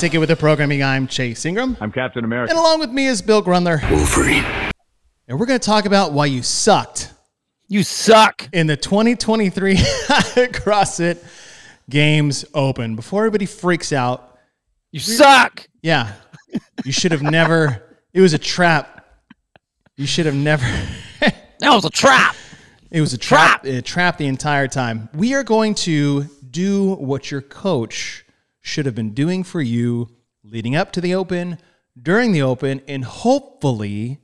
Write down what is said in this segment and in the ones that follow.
Take It With the Programming. I'm Chase Ingram. I'm Captain America. And along with me is Bill Grundler. Wolverine. And we're going to talk about why you sucked You suck. in the 2023 CrossFit Games Open. Before everybody freaks out, You suck. yeah, you should have never, it was a trap. You should have never, That was a trap. it was a trap, a trap the entire time. We are going to do what your coach should have been doing for you leading up to the Open, during the Open, and hopefully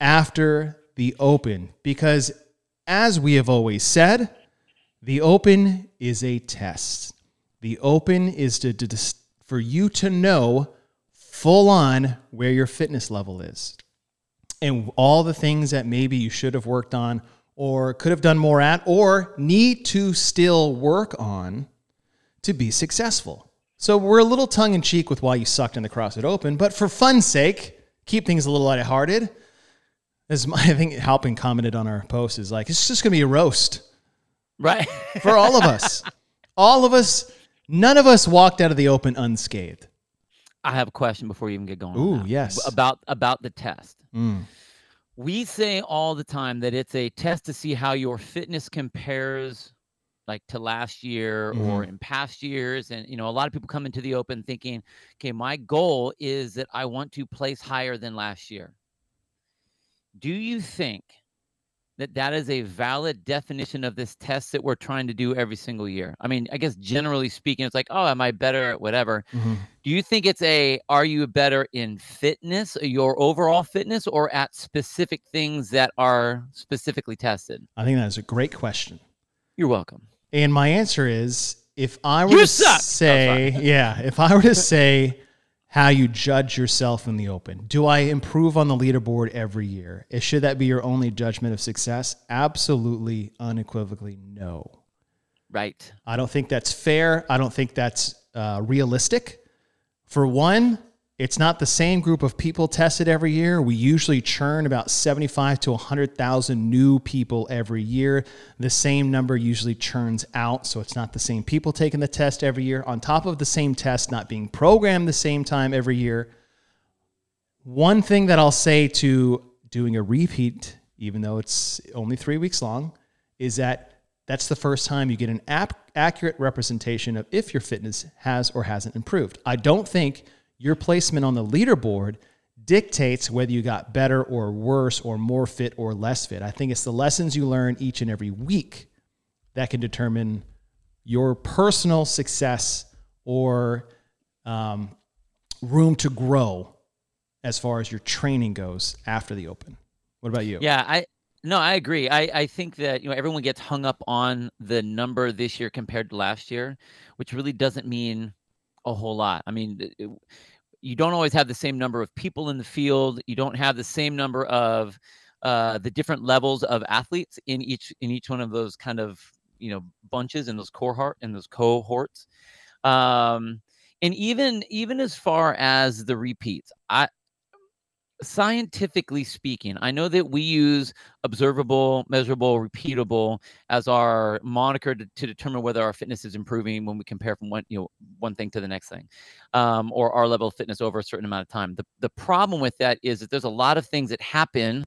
after the Open. Because as we have always said, the Open is a test. The Open is to, to, to- for you to know full on where your fitness level is and all the things that maybe you should have worked on or could have done more at or need to still work on to be successful. So we're a little tongue in cheek with why you sucked in the CrossFit Open, but for fun's sake, keep things a little lighthearted. As my, I think Halpin commented on our post is like, it's just going to be a roast Right. for all of us. all of us, none of us walked out of the Open unscathed. I have a question before you even get going. Ooh, yes. About about the test. Mm. We say all the time that it's a test to see how your fitness compares like to last year or in past years and you know a lot of people come into the open thinking okay my goal is that I want to place higher than last year. Do you think that that is a valid definition of this test that we're trying to do every single year? I mean, I guess generally speaking it's like, oh, am I better at whatever? Mhm. Do you think it's a are you better in fitness, your overall fitness, or at specific things that are specifically tested? I think that is a great question. You're welcome. And my answer is if I were You to suck! Oh, say, yeah, if I were to say how you judge yourself in the open, do I improve on the leaderboard every year? Is- Should that be your only judgment of success? Absolutely, unequivocally, no. Right. I don't think that's fair. I don't think that's uh, realistic. For one, it's not the same group of people tested every year. We usually churn about 75 to 100,000 new people every year. The same number usually churns out, so it's not the same people taking the test every year. On top of the same test not being programmed the same time every year, one thing that I'll say to doing a repeat, even though it's only three weeks long, is that that's the first time you get an ap- accurate representation of if your fitness has or hasn't improved. I don't think your placement on the leaderboard dictates whether you got better or worse or more fit or less fit. I think it's the lessons you learn each and every week that can determine your personal success or um, room to grow as far as your training goes after the open. What about you? Yeah, I no, I agree. I I think that you know everyone gets hung up on the number this year compared to last year, which really doesn't mean a whole lot. I mean, it- you don't always have the same number of people in the field. You don't have the same number of uh, the different levels of athletes in each in each one of those kind of you know bunches and those cohort and those cohorts. Um, and even even as far as the repeats, I scientifically speaking, I know that we use observable, measurable, repeatable as our moniker to, to determine whether our fitness is improving when we compare from one, you know, one thing to the next thing, um, or our level of fitness over a certain amount of time. The the problem with that is that there's a lot of things that happen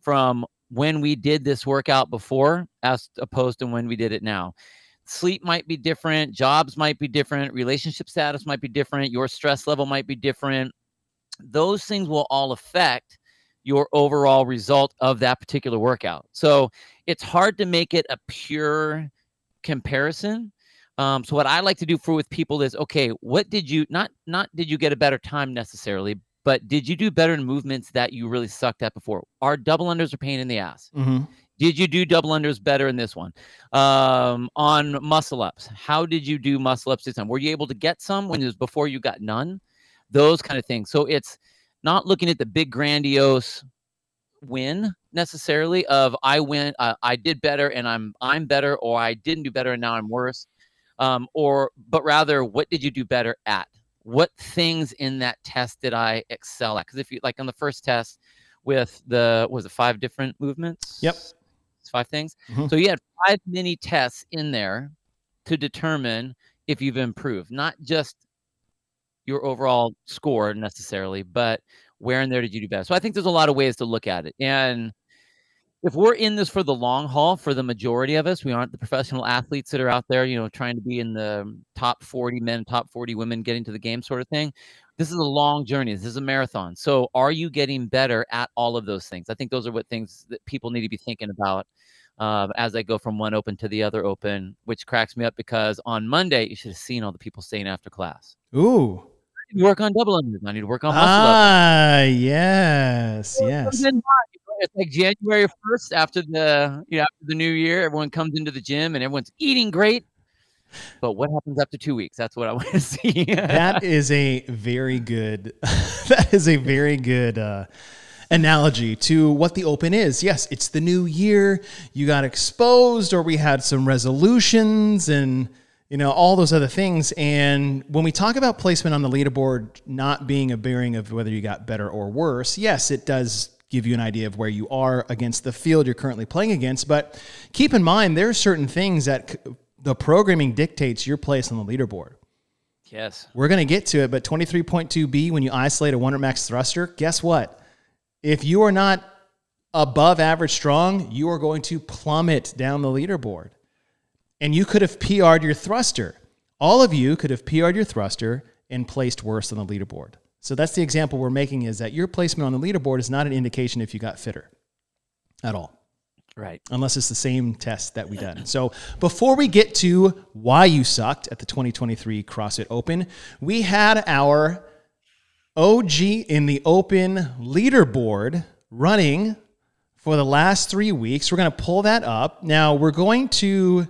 from when we did this workout before as opposed to when we did it now. Sleep might be different, jobs might be different, relationship status might be different, your stress level might be different those things will all affect your overall result of that particular workout. So it's hard to make it a pure comparison. Um, so what I like to do for with people is, okay, what did you not not did you get a better time necessarily, but did you do better in movements that you really sucked at before? Are double unders a pain in the ass? hmm Did you do double unders better in this one? Um, on muscle ups, how did you do muscle ups this time? Were you able to get some when it was before you got none? Those kind of things. So it's not looking at the big grandiose win necessarily of I win, uh, I did better and I'm I'm better, or I didn't do better and now I'm worse, um, or but rather what did you do better at? What things in that test did I excel at? Because if you like on the first test with the was it five different movements? Yep. It's five things. Mhm. So you had five mini tests in there to determine if you've improved, not just your overall score necessarily, but where in there did you do best? So I think there's a lot of ways to look at it. And if we're in this for the long haul, for the majority of us, we aren't the professional athletes that are out there, you know, trying to be in the top 40 men, top 40 women, getting to the game sort of thing. This is a long journey. This is a marathon. So, are you getting better at all of those things? I think those are what things that people need to be thinking about um, as I go from one open to the other open, which cracks me up because on Monday, you should have seen all the people staying after class. Ooh. Need to work on double unders. I need to work on muscle. Ah, yes, yes. It's like January first after the you know after the new year. Everyone comes into the gym and everyone's eating great. But what happens after two weeks? That's what I want to see. that is a very good. that is a very good. Uh, analogy to what the open is. Yes, it's the new year. You got exposed, or we had some resolutions and you know all those other things. And when we talk about placement on the leaderboard not being a bearing of whether you got better or worse, yes, it does give you an idea of where you are against the field you're currently playing against. But keep in mind there are certain things that the programming dictates your place on the leaderboard. Yes. We're going to get to it, but 23.2b, when you isolate a 100 max thruster, guess what? If you are not above average strong, you are going to plummet down the leaderboard. And you could have PR'd your thruster. All of you could have PR'd your thruster and placed worse on the leaderboard. So that's the example we're making is that your placement on the leaderboard is not an indication if you got fitter at all. Right. Unless it's the same test that we done. So before we get to why you sucked at the 2023 CrossFit Open, we had our OG in the Open leaderboard running for the last three weeks. We're going to pull that up. Now we're going to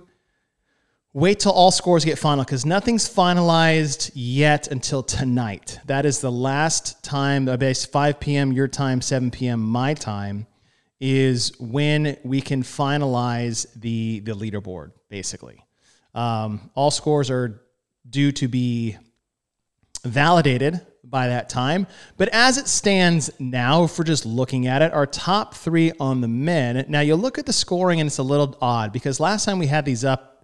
wait till all scores get final because nothing's finalized yet until tonight. That is the last time, uh, base 5 p.m. your time, 7 p.m. my time is when we can finalize the the leaderboard. Basically, um, all scores are due to be validated by that time. But as it stands now, if we're just looking at it, our top three on the men. Now you look at the scoring, and it's a little odd because last time we had these up,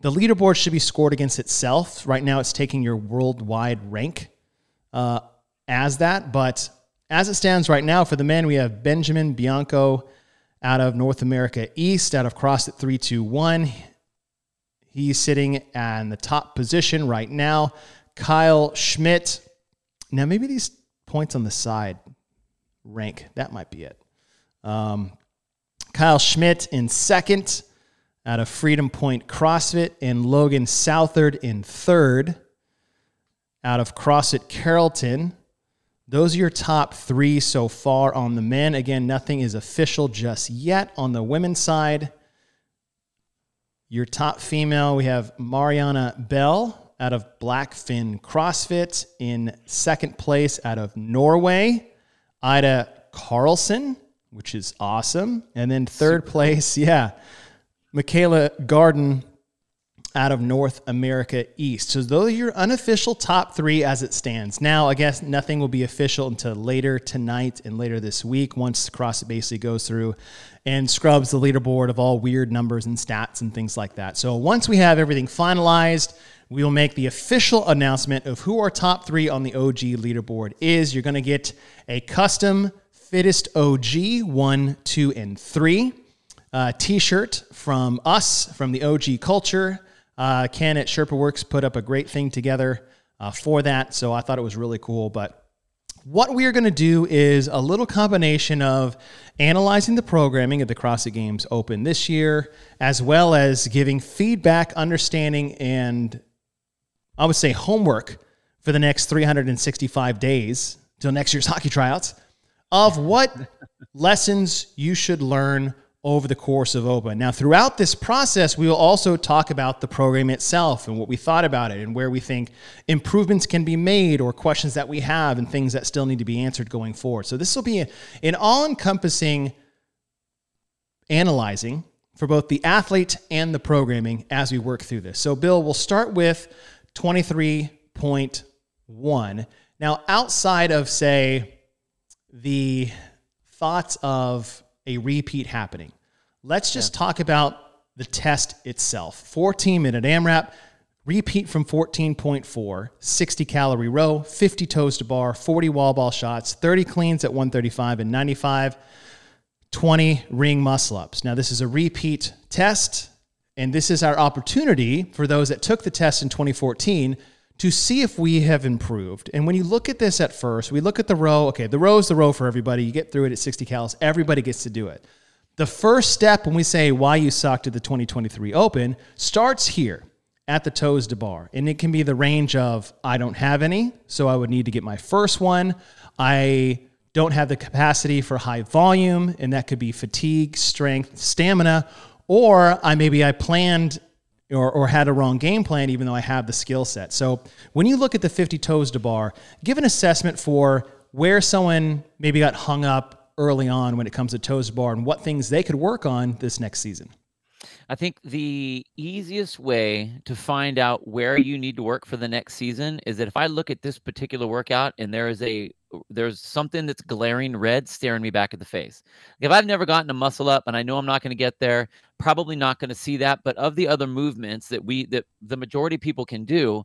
the leaderboard should be scored against itself. Right now, it's taking your worldwide rank uh, as that, but as it stands right now for the men, we have Benjamin Bianco out of North America East, out of CrossFit 321. He's sitting in the top position right now. Kyle Schmidt. Now, maybe these points on the side rank. That might be it. Um, Kyle Schmidt in second out of Freedom Point CrossFit, and Logan Southard in third out of CrossFit Carrollton. Those are your top three so far on the men. Again, nothing is official just yet. On the women's side, your top female, we have Mariana Bell out of Blackfin CrossFit in second place out of Norway. Ida Carlson, which is awesome. And then third Super place, yeah, Michaela Garden out of North America East. So those are your unofficial top three as it stands. Now, I guess nothing will be official until later tonight and later this week once CrossFit basically goes through and scrubs the leaderboard of all weird numbers and stats and things like that. So once we have everything finalized, we will make the official announcement of who our top three on the OG leaderboard is. You're going to get a custom fittest OG one, two, and three. Uh, t-shirt from us from the OG culture uh, Ken at Sherpa Works put up a great thing together uh, for that. So I thought it was really cool. But what we are going to do is a little combination of analyzing the programming of the CrossFit Games Open this year, as well as giving feedback, understanding, and I would say homework for the next 365 days till next year's hockey tryouts of what lessons you should learn over the course of Open. Now, throughout this process, we will also talk about the program itself and what we thought about it and where we think improvements can be made or questions that we have and things that still need to be answered going forward. So, this will be an all encompassing analyzing for both the athlete and the programming as we work through this. So, Bill, we'll start with 23.1. Now, outside of, say, the thoughts of a repeat happening. Let's just yeah. talk about the test itself. 14 minute AMRAP. repeat from 14.4, 60 calorie row, 50 toes to bar, 40 wall ball shots, 30 cleans at 135 and 95, 20 ring muscle ups. Now, this is a repeat test, and this is our opportunity for those that took the test in 2014 to see if we have improved. And when you look at this at first, we look at the row. Okay, the row is the row for everybody. You get through it at 60 calories. Everybody gets to do it. The first step when we say why you sucked at the 2023 Open starts here at the toes to bar. And it can be the range of I don't have any, so I would need to get my first one. I don't have the capacity for high volume, and that could be fatigue, strength, stamina, or I maybe I planned or, or had a wrong game plan, even though I have the skill set. So when you look at the 50 toes to bar, give an assessment for where someone maybe got hung up early on when it comes to toes to bar and what things they could work on this next season. I think the easiest way to find out where you need to work for the next season is that if I look at this particular workout and there is a there's something that's glaring red staring me back at the face. If I've never gotten a muscle up and I know I'm not going to get there, probably not going to see that. But of the other movements that we that the majority of people can do,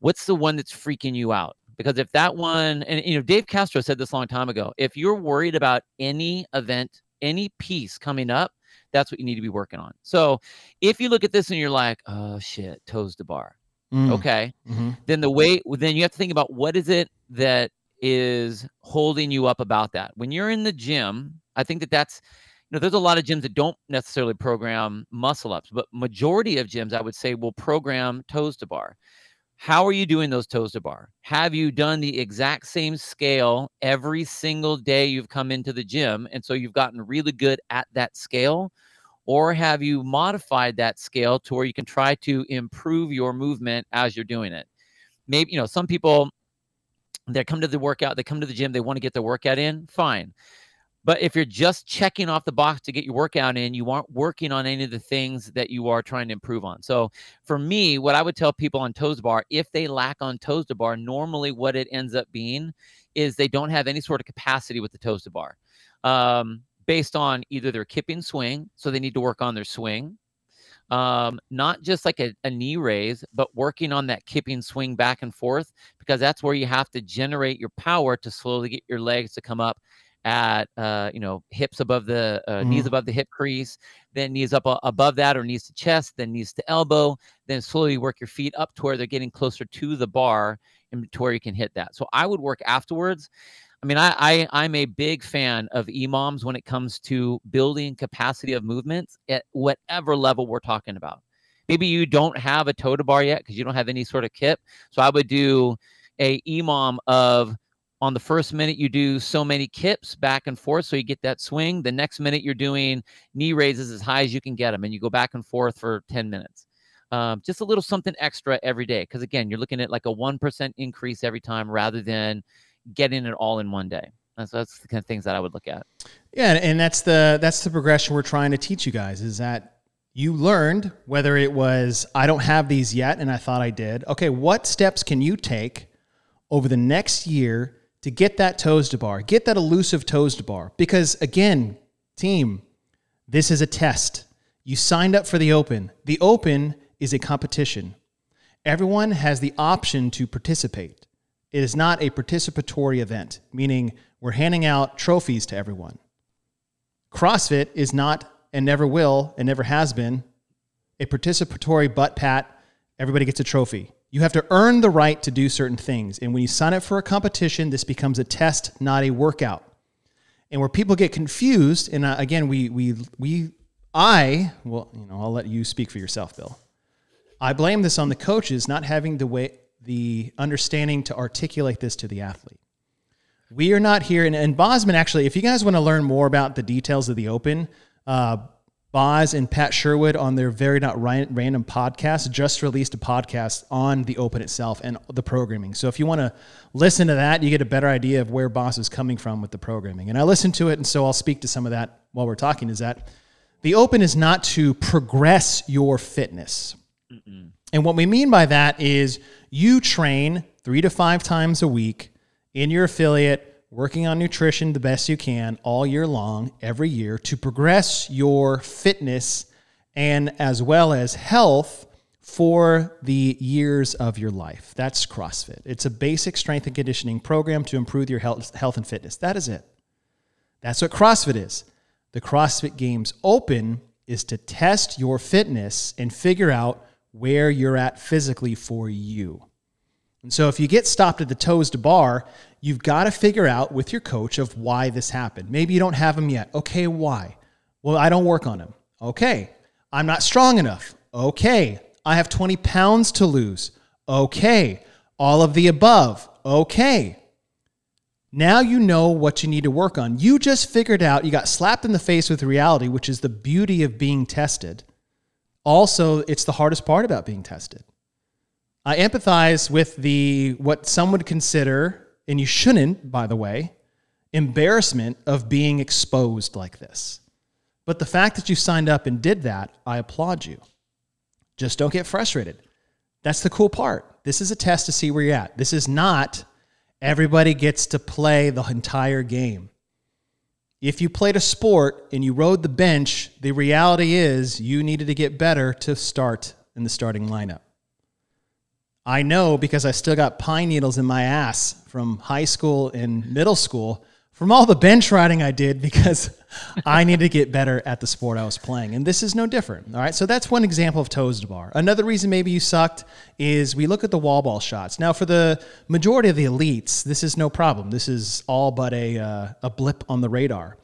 what's the one that's freaking you out? Because if that one, and you know, Dave Castro said this a long time ago, if you're worried about any event, any piece coming up, that's what you need to be working on. So if you look at this and you're like, oh shit, toes to bar. Mm. Okay. Mm-hmm. Then the way then you have to think about what is it that is holding you up about that. When you're in the gym, I think that that's you know there's a lot of gyms that don't necessarily program muscle ups, but majority of gyms I would say will program toes to bar. How are you doing those toes to bar? Have you done the exact same scale every single day you've come into the gym? And so you've gotten really good at that scale? Or have you modified that scale to where you can try to improve your movement as you're doing it? Maybe, you know, some people they come to the workout, they come to the gym, they want to get their workout in, fine. But if you're just checking off the box to get your workout in, you aren't working on any of the things that you are trying to improve on. So for me, what I would tell people on toes bar, if they lack on toes to bar, normally what it ends up being is they don't have any sort of capacity with the toes to bar. Um, based on either their kipping swing, so they need to work on their swing, um, not just like a, a, knee raise, but working on that kipping swing back and forth, because that's where you have to generate your power to slowly get your legs to come up at uh, you know hips above the uh, mm-hmm. knees above the hip crease, then knees up uh, above that or knees to chest, then knees to elbow, then slowly work your feet up to where they're getting closer to the bar and to where you can hit that. So I would work afterwards. I mean, I, I I'm a big fan of EMOMs when it comes to building capacity of movements at whatever level we're talking about. Maybe you don't have a toe to bar yet because you don't have any sort of kip. So I would do a EMOM of on the first minute you do so many kips back and forth so you get that swing the next minute you're doing knee raises as high as you can get them and you go back and forth for 10 minutes. Um, just a little something extra every day because again you're looking at like a 1% increase every time rather than getting it all in one day. That's, that's the kind of things that i would look at. Yeah and that's the that's the progression we're trying to teach you guys is that you learned whether it was i don't have these yet and i thought i did. Okay what steps can you take over the next year to get that toes to bar, get that elusive toes to bar. Because again, team, this is a test. You signed up for the Open. The Open is a competition. Everyone has the option to participate. It is not a participatory event, meaning we're handing out trophies to everyone. CrossFit is not and never will and never has been a participatory butt pat. Everybody gets a trophy. You have to earn the right to do certain things. And when you sign up for a competition, this becomes a test, not a workout. And where people get confused, and uh, again, we, we, we, I, well, you know, I'll let you speak for yourself, Bill. I blame this on the coaches not having the way, the understanding to articulate this to the athlete. We are not here, and, and Bozman actually, if you guys want to learn more about the details of the Open, uh, Boz and Pat Sherwood on their Very Not Random podcast just released a podcast on the Open itself and the programming. So if you want to listen to that, you get a better idea of where Boz is coming from with the programming. And I listened to it, and so I'll speak to some of that while we're talking. Is that the Open is not to progress your fitness. Mm-mm. And what we mean by that is you train three to five times a week in your affiliate working on nutrition the best you can all year long, every year, to progress your fitness and as well as health for the years of your life. That's CrossFit. It's a basic strength and conditioning program to improve your health, health and fitness. That is it. That's what CrossFit is. The CrossFit Games Open is to test your fitness and figure out where you're at physically for you. And so if you get stopped at the toes to bar, you've got to figure out with your coach of why this happened. Maybe you don't have them yet. Okay, why? Well, I don't work on them. Okay. I'm not strong enough. Okay. I have 20 pounds to lose. Okay. All of the above. Okay. Now you know what you need to work on. You just figured out, you got slapped in the face with reality, which is the beauty of being tested. Also, it's the hardest part about being tested. I empathize with the what some would consider, and you shouldn't, by the way, embarrassment of being exposed like this. But the fact that you signed up and did that, I applaud you. Just don't get frustrated. That's the cool part. This is a test to see where you're at. This is not everybody gets to play the entire game. If you played a sport and you rode the bench, the reality is you needed to get better to start in the starting lineup. I know because I still got pine needles in my ass from high school and middle school from all the bench riding I did because I needed to get better at the sport I was playing. And this is no different. All right. So that's one example of toes to bar. Another reason maybe you sucked is we look at the wall ball shots. Now, for the majority of the elites, this is no problem. This is all but a, uh, a blip on the radar.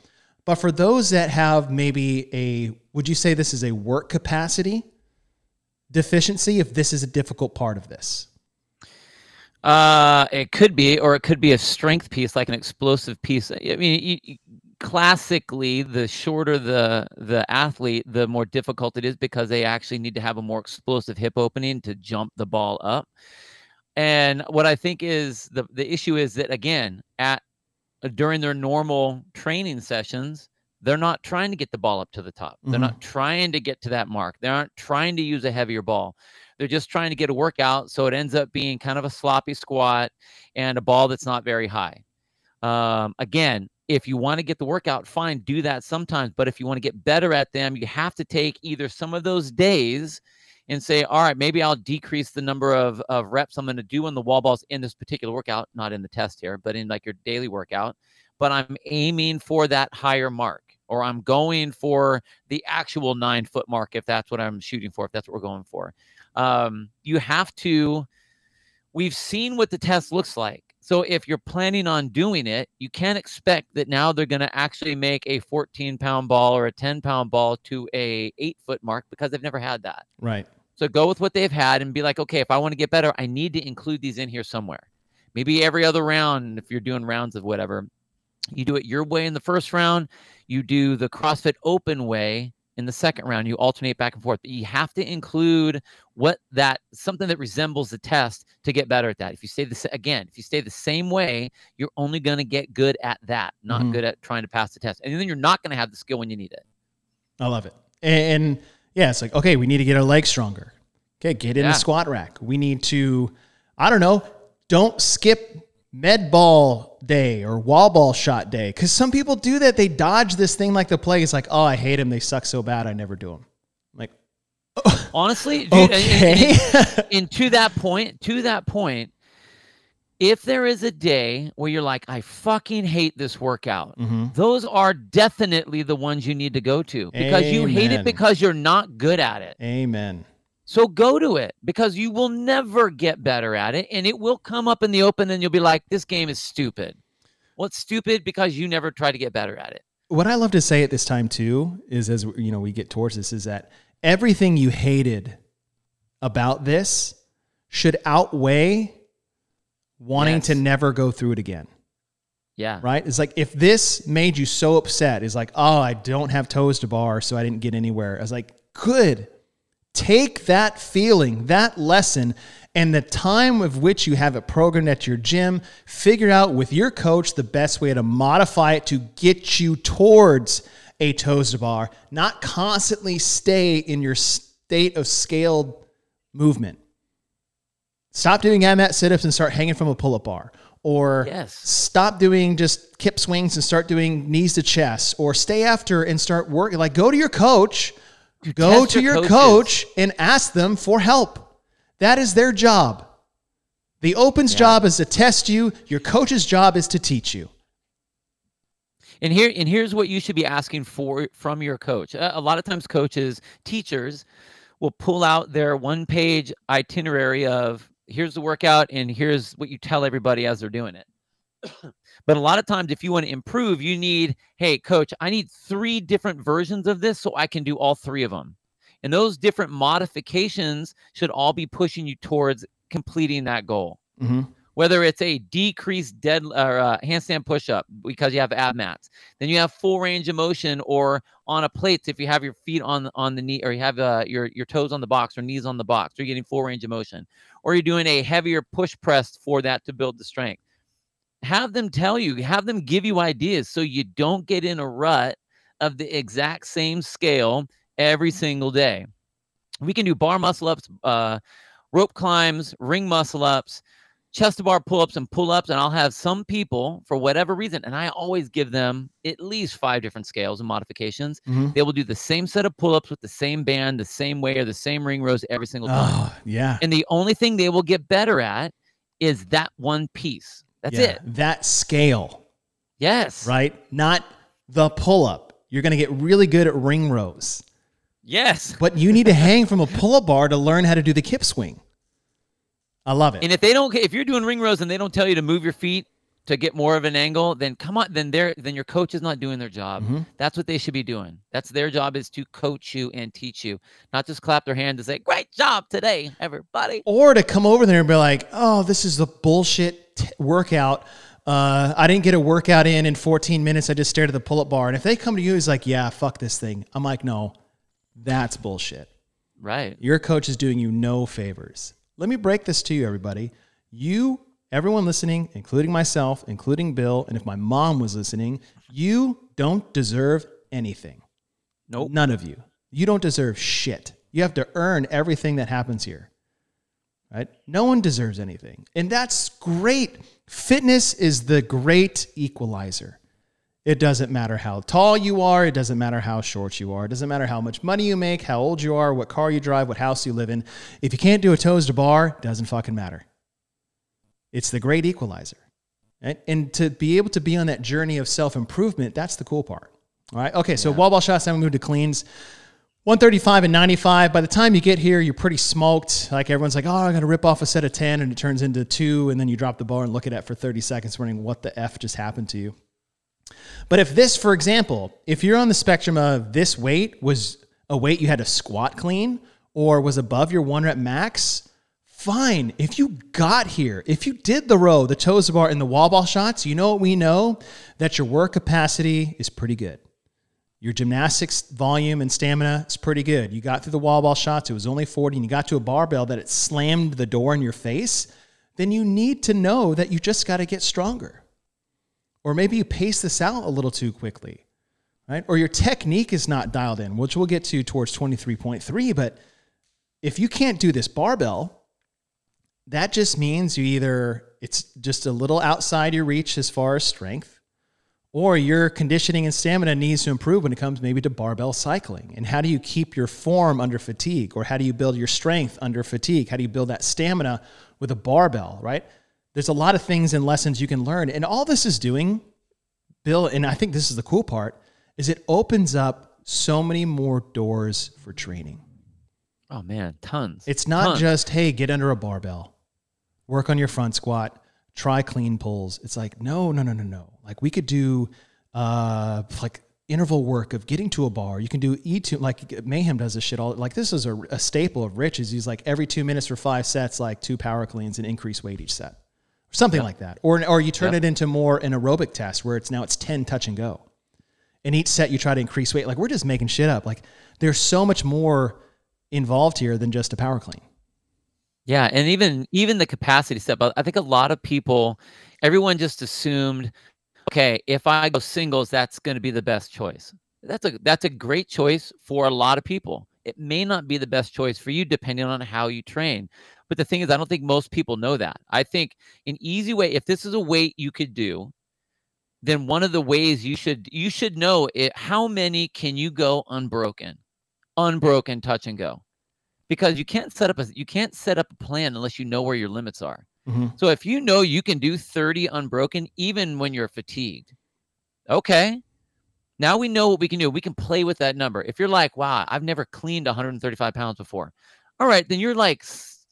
But for those that have maybe a, would you say this is a work capacity deficiency if this is a difficult part of this? Uh, it could be, or it could be a strength piece, like an explosive piece. I mean, you, classically, the shorter the the athlete, the more difficult it is because they actually need to have a more explosive hip opening to jump the ball up. And what I think is the the issue is that again, at during their normal training sessions, they're not trying to get the ball up to the top. They're mm-hmm. not trying to get to that mark. They aren't trying to use a heavier ball. They're just trying to get a workout. So it ends up being kind of a sloppy squat and a ball that's not very high. Um, again, if you want to get the workout, fine, do that sometimes. But if you want to get better at them, you have to take either some of those days and say, all right, maybe I'll decrease the number of, of reps I'm going to do on the wall balls in this particular workout, not in the test here, but in like your daily workout. But I'm aiming for that higher mark or I'm going for the actual nine foot mark if that's what I'm shooting for, if that's what we're going for. Um, you have to, we've seen what the test looks like. So if you're planning on doing it, you can't expect that now they're going to actually make a 14 pound ball or a 10 pound ball to a eight foot mark because they've never had that. Right. So go with what they've had and be like, okay, if I want to get better, I need to include these in here somewhere. Maybe every other round, if you're doing rounds of whatever, you do it your way in the first round, you do the CrossFit open way in the second round. You alternate back and forth, but you have to include what that something that resembles the test to get better at that. If you stay the again, if you stay the same way, you're only going to get good at that, not mm-hmm. good at trying to pass the test. And then you're not going to have the skill when you need it. I love it. And yeah, it's like, okay, we need to get our legs stronger. Okay, get in yeah. the squat rack. We need to, I don't know, don't skip med ball day or wall ball shot day. Because some people do that. They dodge this thing like the plague. It's like, oh, I hate them. They suck so bad. I never do them. like, honestly, dude, okay. and, and, and to that point, to that point, if there is a day where you're like, I fucking hate this workout, mm-hmm. those are definitely the ones you need to go to because Amen. you hate it because you're not good at it. Amen. So go to it because you will never get better at it and it will come up in the open and you'll be like, this game is stupid. Well, it's stupid because you never try to get better at it. What I love to say at this time too is as you know, we get towards this is that everything you hated about this should outweigh wanting yes. to never go through it again. Yeah. Right? It's like if this made you so upset, is like, oh, I don't have toes to bar, so I didn't get anywhere. I was like, good. Take that feeling, that lesson, and the time of which you have it programmed at your gym, figure out with your coach the best way to modify it to get you towards a toes to bar, not constantly stay in your state of scaled movement. Stop doing AbMat sit ups and start hanging from a pull up bar. Or yes. stop doing just kip swings and start doing knees to chest. Or stay after and start working. Like go to your coach Go test to your coaches. coach and ask them for help. That is their job. The Open's Yeah. job is to test you. Your coach's job is to teach you. And here and here's what you should be asking for from your coach. A, a lot of times coaches, teachers will pull out their one-page itinerary of here's the workout and here's what you tell everybody as they're doing it. But a lot of times if you want to improve, you need, hey coach, I need 3 different versions of this so I can do all 3 of them. And those different modifications should all be pushing you towards completing that goal Mhm. whether it's a decreased dead or uh, handstand push-up because you have ab mats then you have full range of motion or on a plate if you have your feet on on the knee or you have uh, your your toes on the box or knees on the box you're getting full range of motion or you're doing a heavier push press for that to build the strength have them tell you have them give you ideas so you don't get in a rut of the exact same scale every single day we can do bar muscle ups uh, rope climbs ring muscle ups chest to bar pull ups and pull ups. And I'll have some people, for whatever reason, and I always give them at least five different scales and modifications. Mhm. They will do the same set of pull ups with the same band, the same way, or the same ring rows every single time. Oh, yeah. And the only thing they will get better at is that one piece. That's Yeah. it. That scale, Yes. right? Not the pull up. You're going to get really good at ring rows, Yes. but you need to hang from a pull up bar to learn how to do the kip swing. I love it. And if they don't, if you're doing ring rows and they don't tell you to move your feet to get more of an angle, then come on, then they're then your coach is not doing their job. Mhm. That's what they should be doing. That's their job is to coach you and teach you, not just clap their hand and say, "Great job today, everybody." or to come over there and be like, "Oh, this is the bullshit t- workout. Uh, I didn't get a workout in in 14 minutes. I just stared at the pull-up bar." And if they come to you, he's like, "Yeah, fuck this thing." I'm like, "No, that's bullshit. Right. Your coach is doing you no favors." Let me break this to you, everybody. You, everyone listening, including myself, including Bill, and if my mom was listening, you don't deserve anything. Nope. None of you. You don't deserve shit. You have to earn everything that happens here. Right? No one deserves anything. And that's great. Fitness is the great equalizer. It doesn't matter how tall you are, it doesn't matter how short you are, it doesn't matter how much money you make, how old you are, what car you drive, what house you live in. If you can't do a toes to bar, it doesn't fucking matter. It's the great equalizer. Right? And to be able to be on that journey of self improvement, that's the cool part. All right. Okay. So wall ball shots, now we move to cleans. 135 and 95. By the time you get here, you're pretty smoked. Like everyone's like, oh, I'm going to rip off a set of 10, and it turns into two. And then you drop the bar and look at it for 30 seconds, wondering what the F just happened to you. But if this, for example, if you're on the spectrum of this weight was a weight you had to squat clean or was above your one rep max, fine. If you got here, if you did the row, the toes to bar, and the wall ball shots, you know what we know? That your work capacity is pretty good. Your gymnastics volume and stamina is pretty good. You got through the wall ball shots, it was only 40, and you got to a barbell that it slammed the door in your face, then you need to know that you just got to get stronger. Or maybe you pace this out a little too quickly, right? Or your technique is not dialed in, which we'll get to towards 23.3. But if you can't do this barbell, that just means you either it's just a little outside your reach as far as strength, or your conditioning and stamina needs to improve when it comes maybe to barbell cycling. And how do you keep your form under fatigue? Or how do you build your strength under fatigue? How do you build that stamina with a barbell, right? There's a lot of things and lessons you can learn. And all this is doing, Bill, and I think this is the cool part, is it opens up so many more doors for training. Oh man, tons. It's not Tons. just, hey, get under a barbell, work on your front squat, try clean pulls. It's like, no, no, no, no, no. Like we could do uh like interval work of getting to a bar. You can do E2 like Mayhem does this shit all like this is a, a staple of Rich is he's like every two minutes for five sets, like two power cleans and increase weight each set. Or something like that. Or or you turn Yep. it into more an aerobic test where it's now it's 10 touch and go. In each set you try to increase weight. Like we're just making shit up. Like there's so much more involved here than just a power clean. Yeah, and even even the capacity step. I think a lot of people, everyone just assumed, okay, if I go singles, that's going to be the best choice. That's a that's a great choice for a lot of people. It may not be the best choice for you depending on how you train. But the thing is, I don't think most people know that. I think an easy way, if this is a weight you could do, then one of the ways you should you should know it, how many can you go unbroken? unbroken touch and go because you can't set up a you can't set up a plan unless you know where your limits are. Mm-hmm. So if you know you can do 30 unbroken even when you're fatigued, okay. Now we know what we can do. We can play with that number. If you're like, wow, I've never cleaned 135 pounds before. All right, then you're like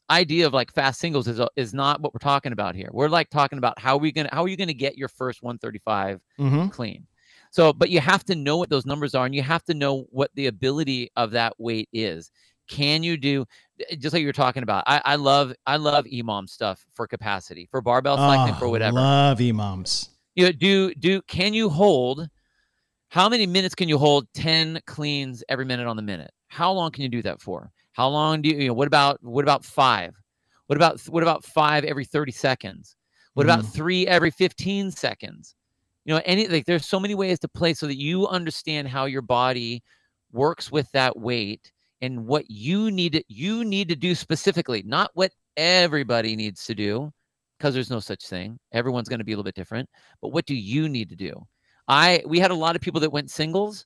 idea of like fast singles is is not what we're talking about here. We're like talking about how are we gonna how are you gonna get your first 135 Mm-hmm. clean. So, but you have to know what those numbers are and you have to know what the ability of that weight is. Can you do eh, just like you were talking about? I, I love I love EMOM stuff for capacity, for barbell cycling, for Oh, whatever. Love EMOMs. You know, do do can you hold how many minutes can you hold 10 cleans every minute on the minute? How long can you do that for? How long do you, you know, what about what about five? What about what about five every 30 seconds? What about three every 15 seconds? You know, any like there's so many ways to play so that you understand how your body works with that weight and what you need to you need to do specifically, not what everybody needs to do, because there's no such thing. Everyone's going to be a little bit different. But what do you need to do? I we had a lot of people that went singles.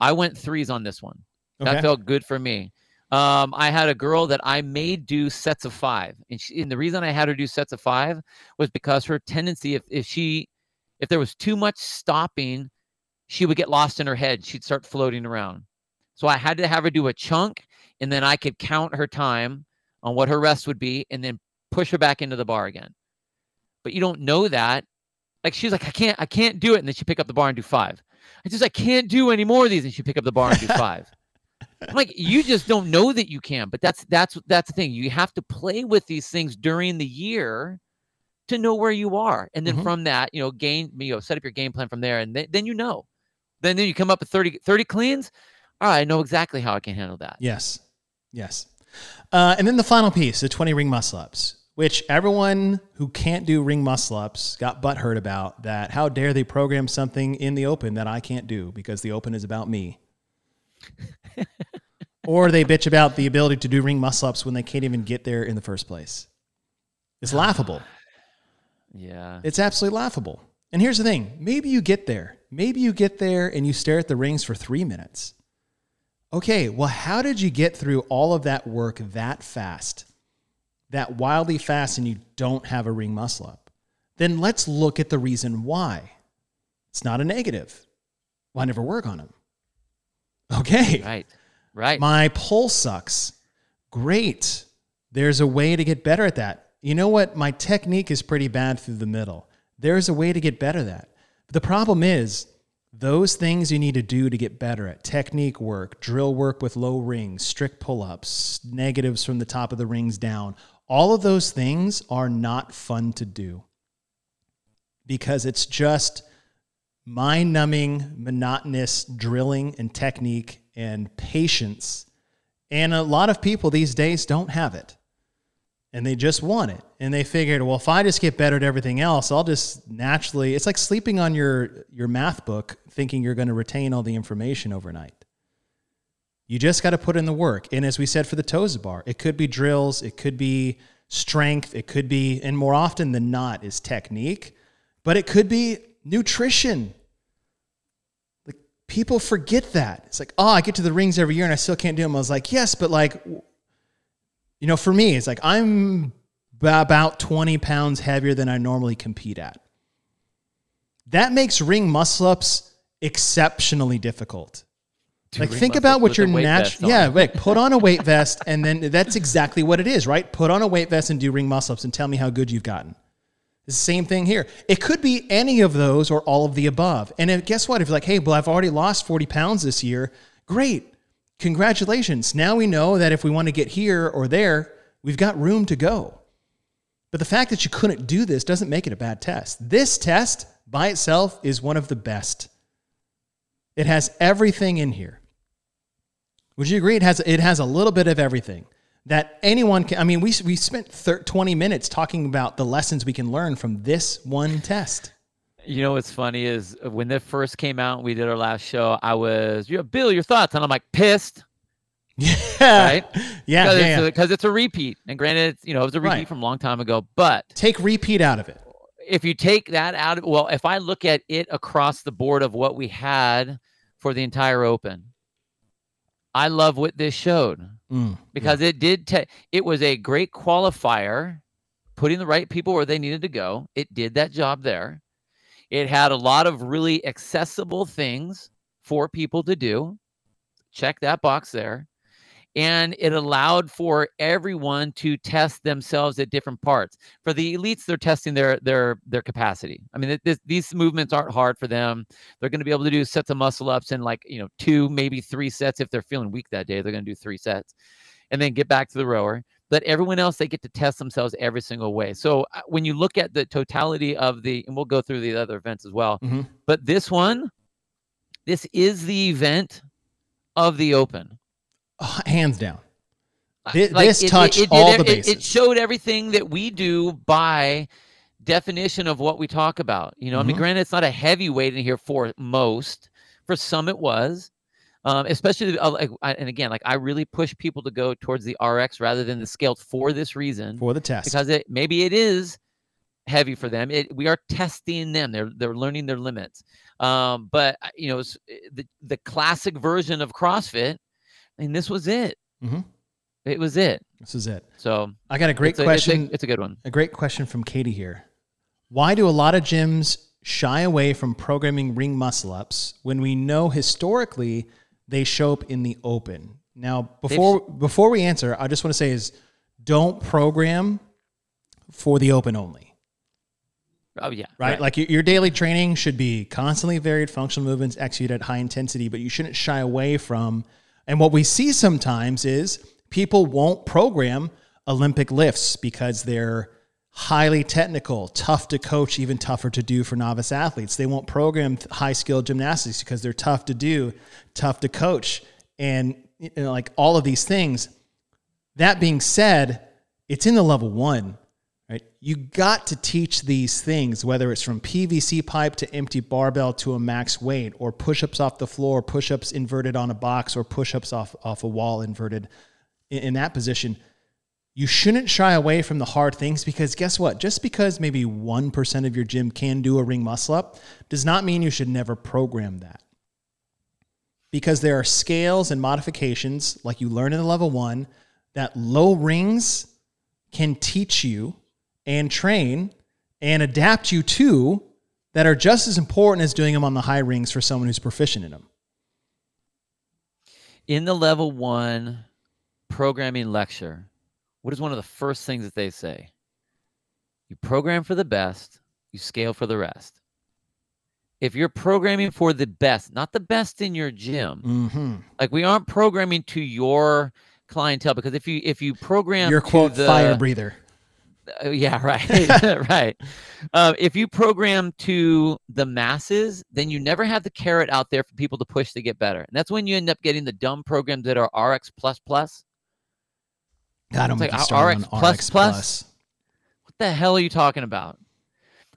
I went threes on this one. Okay. That felt good for me. Um, I had a girl that I made do sets of five, and, she, and the reason I had her do sets of five was because her tendency, if if she, if there was too much stopping, she would get lost in her head. She'd start floating around. So I had to have her do a chunk, and then I could count her time on what her rest would be, and then push her back into the bar again. But you don't know that. Like she's like, I can't, I can't do it, and then she pick up the bar and do five. I just I can't do any more of these, and she pick up the bar and do five. I'm like you just don't know that you can, but that's that's that's the thing. You have to play with these things during the year to know where you are, and then Mhm. from that, you know, gain you know, set up your game plan from there, and then, then you know. Then then you come up with 30, 30 cleans. All right, I know exactly how I can handle that. Yes. Yes. Uh, and then the final piece, the 20 ring muscle ups, which everyone who can't do ring muscle ups got butthurt about that. How dare they program something in the open that I can't do because the open is about me? or they bitch about the ability to do ring muscle ups when they can't even get there in the first place. It's laughable. Yeah. It's absolutely laughable. And here's the thing maybe you get there. Maybe you get there and you stare at the rings for three minutes. Okay, well, how did you get through all of that work that fast, that wildly fast, and you don't have a ring muscle up? Then let's look at the reason why. It's not a negative. Well, I never work on them. Okay. Right. Right. My pull sucks. Great. There's a way to get better at that. You know what? My technique is pretty bad through the middle. There's a way to get better at that. But the problem is, those things you need to do to get better at technique work, drill work with low rings, strict pull ups, negatives from the top of the rings down all of those things are not fun to do because it's just mind numbing, monotonous drilling and technique and patience. And a lot of people these days don't have it. And they just want it. And they figured, well, if I just get better at everything else, I'll just naturally it's like sleeping on your your math book thinking you're going to retain all the information overnight. You just got to put in the work. And as we said for the toes to bar, it could be drills, it could be strength, it could be, and more often than not, is technique, but it could be nutrition. Like people forget that. It's like, oh, I get to the rings every year and I still can't do them. I was like, yes, but like, you know, for me, it's like I'm about 20 pounds heavier than I normally compete at. That makes ring muscle ups exceptionally difficult. like think about what your natural yeah like put on a weight vest and then that's exactly what it is right? Put on a weight vest and do ring muscle ups and tell me how good you've gotten. It's the same thing here. It could be any of those or all of the above. And if, guess what? If you're like hey well i've already lost 40 pounds this year great congratulations now we know that if we want to get here or there we've got room to go but the fact that you couldn't do this doesn't make it a bad test this test by itself is one of the best it has everything in here would you agree? It has it has a little bit of everything that anyone can. I mean, we we spent thir- twenty minutes talking about the lessons we can learn from this one test. You know what's funny is uh, when that first came out, we did our last show. I was, you know, Bill, your thoughts, and I'm like pissed, Yeah, right? yeah, because yeah, it's, yeah. it's a repeat. And granted, it's, you know, it was a repeat Right. from a long time ago. But Take repeat out of it. if you take that out of, well, if I look at it across the board of what we had for the entire Open, I love what this showed Mm, because it did. Te- it was a great qualifier, putting the right people where they needed to go. It did that job there. It had a lot of really accessible things for people to do. Check that box there. And it allowed for everyone to test themselves at different parts. For the elites, they're testing their their their capacity. I mean, this, these movements aren't hard for them. They're going to be able to do sets of muscle ups in like you know two, maybe three sets if they're feeling weak that day. They're going to do three sets, and then get back to the rower. But everyone else, they get to test themselves every single way. So uh, when you look at the totality of the, and we'll go through the other events as well. Mhm. But this one, this is the event of the Open. oh, hands down. Uh, Thi- this touched all the it- It, bases. showed everything that we do by definition of what we talk about. You know, I mean, Mhm. granted, it's not a heavyweight in here for most. For some, it was. Um, especially, uh, like, I, and again, like I really push people to go towards the RX rather than the scaled for this reason for the test. because it maybe it is heavy for them. It we are testing them. They're they're learning their limits. Um, but uh, you know, uh, the the classic version of CrossFit, and this was it. Mhm. It was it. this is it. So I got a great it's a, question. It's a, it's a good one. a great question from Katie here. Why do a lot of gyms shy away from programming ring muscle ups when we know historically they show up in the open? Now, before before we answer, I just want to say is don't program for the open only. Oh yeah, Right? Like your, your daily training should be constantly varied functional movements executed at high intensity, but you shouldn't shy away from. And what we see sometimes is people won't program Olympic lifts because they're highly technical, tough to coach, even tougher to do for novice athletes. They won't program high skill gymnastics because they're tough to do, tough to coach, and you know, like all of these things. That being said, it's in the level one right? You got to teach these things, whether it's from PVC pipe to empty barbell to a max weight, or push-ups off the floor, push-ups inverted on a box, or push-ups off off a wall inverted in, in that position. You shouldn't shy away from the hard things because guess what? Just because maybe 1% of your gym can do a ring muscle up does not mean you should never program that. Because there are scales and modifications, like you learn in the level one, that low rings can teach you and train and adapt you to that are just as important as doing them on the high rings for someone who's proficient in them. In the level one programming lecture, what is one of the first things that they say? You program for the best, you scale for the rest. If you're programming for the best, not the best in your gym, Mm-hmm. like we aren't programming to your clientele because if you if you program Your quote the, fire breather. Uh, yeah, right, right. Uh, if you program to the masses, then you never have the carrot out there for people to push to get better, and that's when you end up getting the dumb programs that are RX plus plus. God, make like RX plus RX plus? plus. What the hell are you talking about?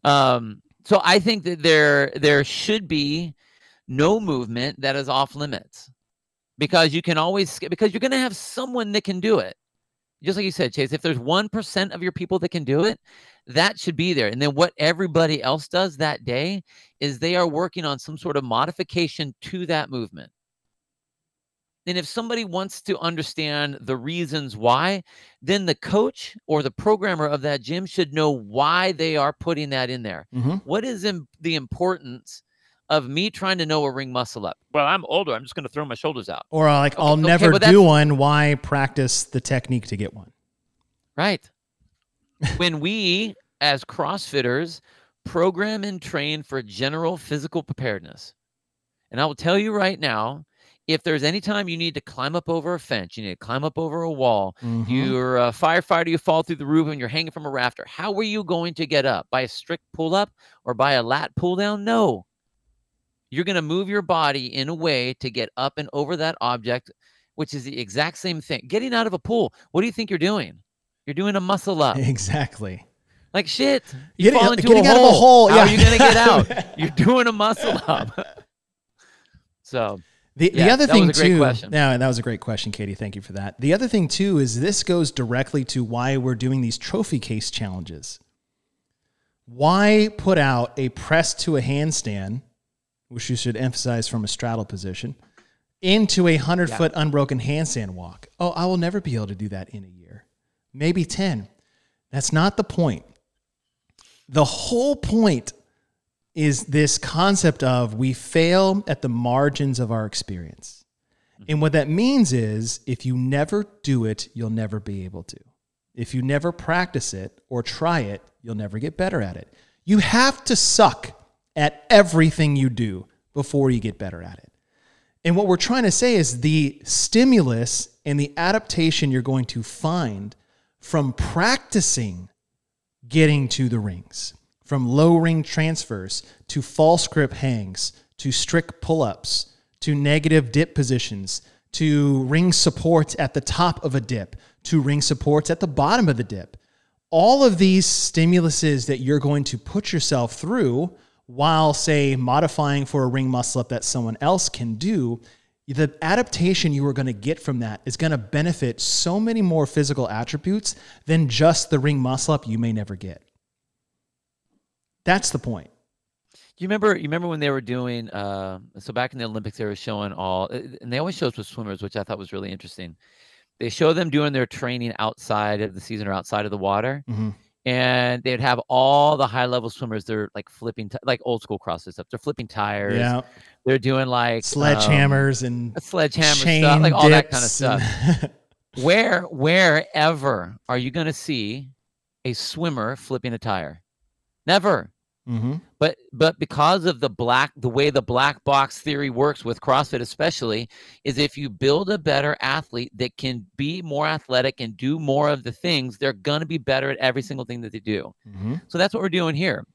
Um, so I think that there there should be no movement that is off limits because you can always because you're going to have someone that can do it. Just like you said, Chase, if there's 1% of your people that can do it, that should be there. And then what everybody else does that day is they are working on some sort of modification to that movement. And if somebody wants to understand the reasons why, then the coach or the programmer of that gym should know why they are putting that in there. Mhm. What is im- the importance of me trying to know a ring muscle up? Well, I'm older. I'm just going to throw my shoulders out. Or uh, like, I'll okay, never but do one. Why practice the technique to get one? Right. when we, as CrossFitters, program and train for general physical preparedness, and I will tell you right now, if there's any time you need to climb up over a fence, you need to climb up over a wall, Mhm. you're a firefighter, you fall through the roof and you're hanging from a rafter. How are you going to get up? By a strict pull up or by a lat pull down? No. You're going to move your body in a way to get up and over that object, which is the exact same thing. Getting out of a pool, what do you think you're doing? You're doing a muscle up. Exactly. Like shit. You Getting- fall into a out of a hole. hole, How yeah. are you gonna get out? You're doing a muscle up. so The, the other thing too, question. yeah, that was a great question, Katie. Thank you for that. The other thing too is this goes directly to why we're doing these trophy case challenges. Why put out a press to a handstand, which you should emphasize from a straddle position, into a 100 Yeah. foot unbroken handstand walk. Oh, I will never be able to do that in a year. Maybe 10. That's not the point. The whole point is this concept of we fail at the margins of our experience. And what that means is if you never do it, you'll never be able to. If you never practice it or try it, you'll never get better at it. You have to suck at everything you do before you get better at it. And what we're trying to say is the stimulus and the adaptation you're going to find from practicing getting to the rings, from low ring transfers to false grip hangs to strict pull ups to negative dip positions to ring supports at the top of a dip to ring supports at the bottom of the dip. All of these stimuluses that you're going to put yourself through while, say, modifying for a ring muscle up that someone else can do, the adaptation you are going to get from that is going to benefit so many more physical attributes than just the ring muscle up you may never get. That's the point. You remember? You remember when they were doing? Uh, so back in the Olympics, they were showing all, uh, and they always show us with swimmers, which I thought was really interesting. They show them doing their training outside of the season or outside of the water, Mhm. and they'd have all the high level swimmers. They're like flipping, ti- like old school CrossFit stuff. They're flipping tires. Yeah, They're doing like um, sledgehammers and sledgehammer stuff, like all that kind of stuff. and- Where, wherever are you going to see a swimmer flipping a tire? Never. Mhm. But but because of the black the way the black box theory works with CrossFit especially is if you build a better athlete that can be more athletic and do more of the things, they're going to be better at every single thing that they do. Mhm. So that's what we're doing here.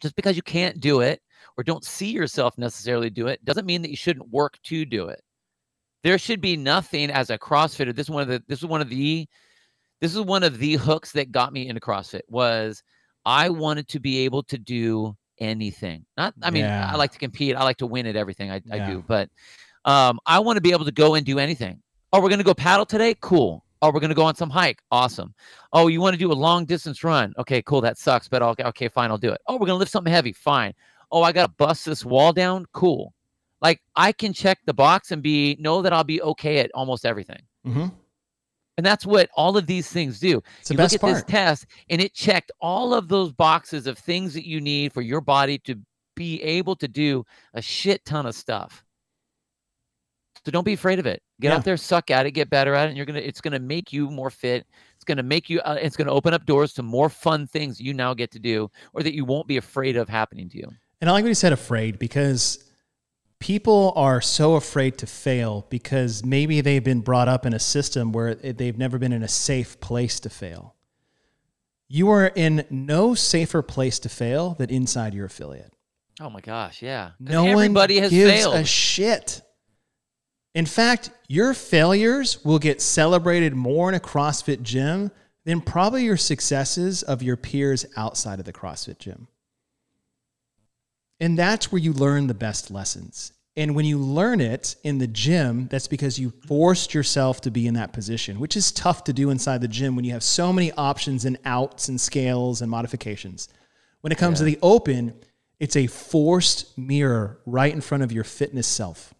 Just because you can't do it or don't see yourself necessarily do it doesn't mean that you shouldn't work to do it. There should be nothing as a CrossFitter. This is one of the this is one of the this is one of the hooks that got me into CrossFit was I wanted to be able to do anything. Not I mean, Yeah. I like to compete. I like to win at everything I, I do, but um, I want to be able to go and do anything. Oh, we're gonna go paddle today? Cool. Oh, we're gonna go on some hike. Awesome. Oh, you want to do a long distance run? Okay, cool. That sucks, but I'll, okay, fine. I'll do it. Oh, we're gonna lift something heavy. Fine. Oh, I gotta bust this wall down. Cool. Like I can check the box and be know that I'll be okay at almost everything. Mhm. And that's what all of these things do. It's the you best look at part. this test and it checked all of those boxes of things that you need for your body to be able to do a shit ton of stuff. So don't be afraid of it. Get Yeah. out there, suck at it, get better at it, and you're gonna. It's gonna make you more fit. It's gonna make you. Uh, it's gonna open up doors to more fun things you now get to do, or that you won't be afraid of happening to you. And I like what you said, afraid, because people are so afraid to fail because maybe they've been brought up in a system where they've never been in a safe place to fail. You are in no safer place to fail than inside your affiliate. Oh my gosh, yeah. No everybody one has gives failed. a shit. In fact, your failures will get celebrated more in a CrossFit gym than probably your successes of your peers outside of the CrossFit gym. And that's where you learn the best lessons. And when you learn it in the gym, that's because you forced yourself to be in that position, which is tough to do inside the gym when you have so many options and outs and scales and modifications. When it comes to the open, it's a forced mirror right in front of your fitness self.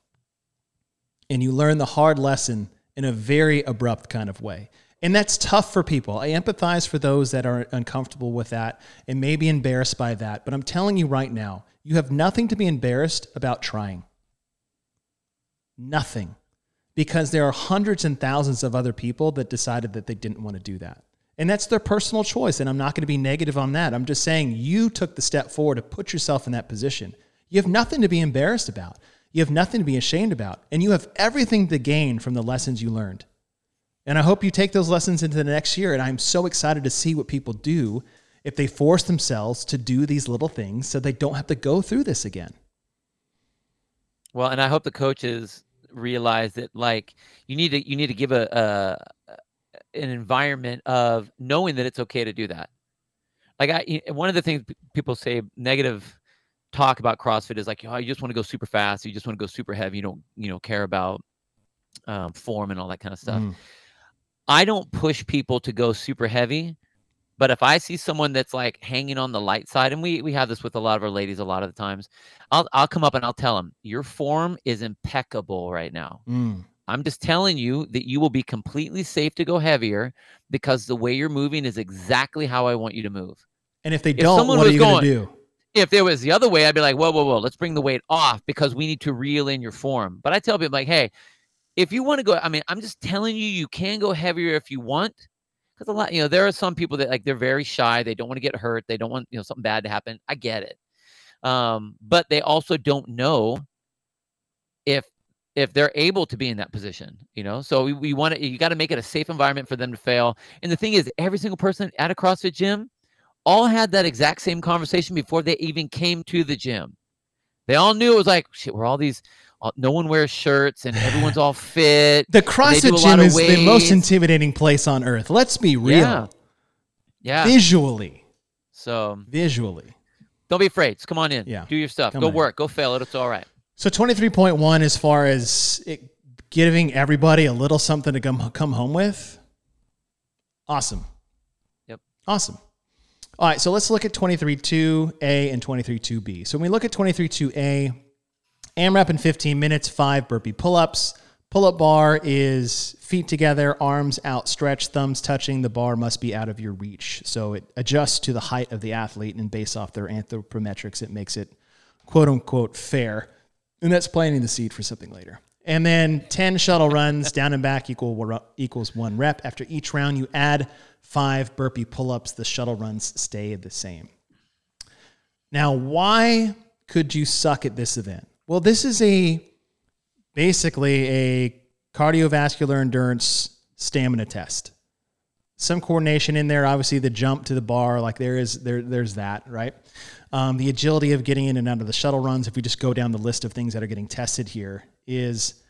And you learn the hard lesson in a very abrupt kind of way. And that's tough for people. I empathize for those that are uncomfortable with that and may be embarrassed by that. But I'm telling you right now, you have nothing to be embarrassed about trying. Nothing. Because there are hundreds and thousands of other people that decided that they didn't want to do that. And that's their personal choice. And I'm not going to be negative on that. I'm just saying you took the step forward to put yourself in that position. You have nothing to be embarrassed about. You have nothing to be ashamed about. And you have everything to gain from the lessons you learned. And I hope you take those lessons into the next year. And I'm so excited to see what people do if they force themselves to do these little things so they don't have to go through this again. Well, and I hope the coaches realize that like you need to you need to give a, a an environment of knowing that it's okay to do that. Like I one of the things people say negative talk about CrossFit is like, oh, you just want to go super fast, you just want to go super heavy, you don't you know care about um, form and all that kind of stuff. Mm. I don't push people to go super heavy But if I see someone that's like hanging on the light side, and we we have this with a lot of our ladies a lot of the times, I'll I'll come up and I'll tell them your form is impeccable right now. Mm. I'm just telling you that you will be completely safe to go heavier because the way you're moving is exactly how I want you to move. And if they don't, what are you going to do? If it was the other way, I'd be like, whoa, whoa, whoa, let's bring the weight off because we need to reel in your form. But I tell people, like, hey, if you want to go, I mean, I'm just telling you, you can go heavier if you want. Because a lot, you know, there are some people that like they're very shy. They don't want to get hurt. They don't want, you know, something bad to happen. I get it. Um, but they also don't know if if they're able to be in that position, you know. So we, we want to you got to make it a safe environment for them to fail. And the thing is, every single person at a CrossFit gym all had that exact same conversation before they even came to the gym. They all knew it was like, shit, we're all these, all, no one wears shirts and everyone's all fit. The CrossFit gym is the most intimidating place on earth. Let's be real. Yeah. Yeah. Visually. So Visually. don't be afraid. Just come on in. Yeah. Do your stuff. Come go on work. Go fail it. It's all right. So 23.1 as far as it giving everybody a little something to come come home with. Awesome. Yep. Awesome. All right, so let's look at 23.2A and 23.2B. So when we look at 23.2A, AMRAP in 15 minutes, five burpee pull-ups. Pull-up bar is feet together, arms outstretched, thumbs touching. The bar must be out of your reach. So it adjusts to the height of the athlete, and based off their anthropometrics, it makes it quote unquote fair. And that's planting the seed for something later. And then 10 shuttle runs down and back equal equals one rep. After each round, you add five burpee pull ups. The shuttle runs stay the same. Now, why could you suck at this event? Well, this is a basically a cardiovascular endurance stamina test. Some coordination in there, obviously the jump to the bar, like there is there there's that, right? Um, the agility of getting in and out of the shuttle runs, if we just go down the list of things that are getting tested here, is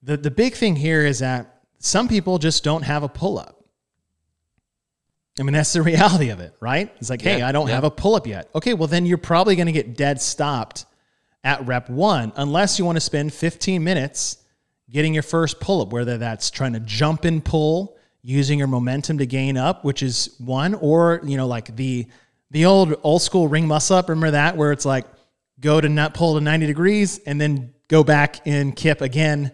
the the big thing here is that some people just don't have a pull up. I mean, that's the reality of it, right? It's like, hey, I don't yeah. have a pull up yet. Okay, well, then you're probably going to get dead stopped at rep one, unless you want to spend 15 minutes getting your first pull up, whether that's trying to jump and pull, using your momentum to gain up, which is one, or, you know, like the, the old old school ring muscle up. Remember that where it's like go to nut pull to 90 degrees and then go back and kip again,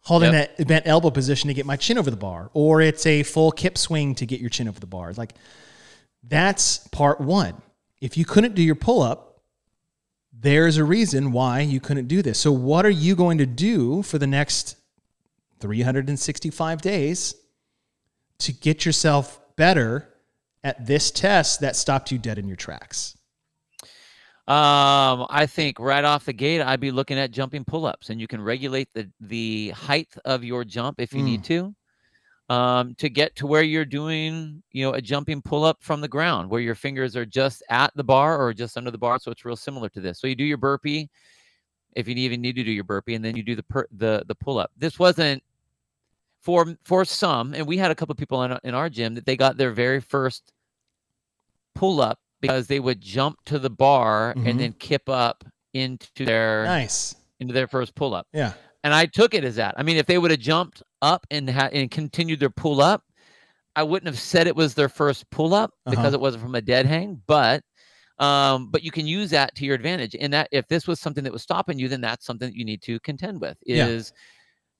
holding Yep. that bent elbow position to get my chin over the bar, or it's a full kip swing to get your chin over the bar. Like that's part one. If you couldn't do your pull up, there's a reason why you couldn't do this. So, what are you going to do for the next 365 days to get yourself better at this test that stopped you dead in your tracks? Um, I think right off the gate, I'd be looking at jumping pull-ups, and you can regulate the the height of your jump if you need to, um, to get to where you're doing, you know, a jumping pull-up from the ground, where your fingers are just at the bar or just under the bar. So it's real similar to this. So you do your burpee, if you even need to do your burpee, and then you do the per, the the pull-up. This wasn't for for some, and we had a couple people in our- in our gym that they got their very first pull-up because they would jump to the bar Mhm. and then kip up into their Nice. into their first pull up. Yeah. And I took it as that. I mean, if they would have jumped up and ha- and continued their pull up, I wouldn't have said it was their first pull up because Uh-huh. it wasn't from a dead hang. But um, but you can use that to your advantage. And that if this was something that was stopping you, then that's something that you need to contend with. Yeah. Is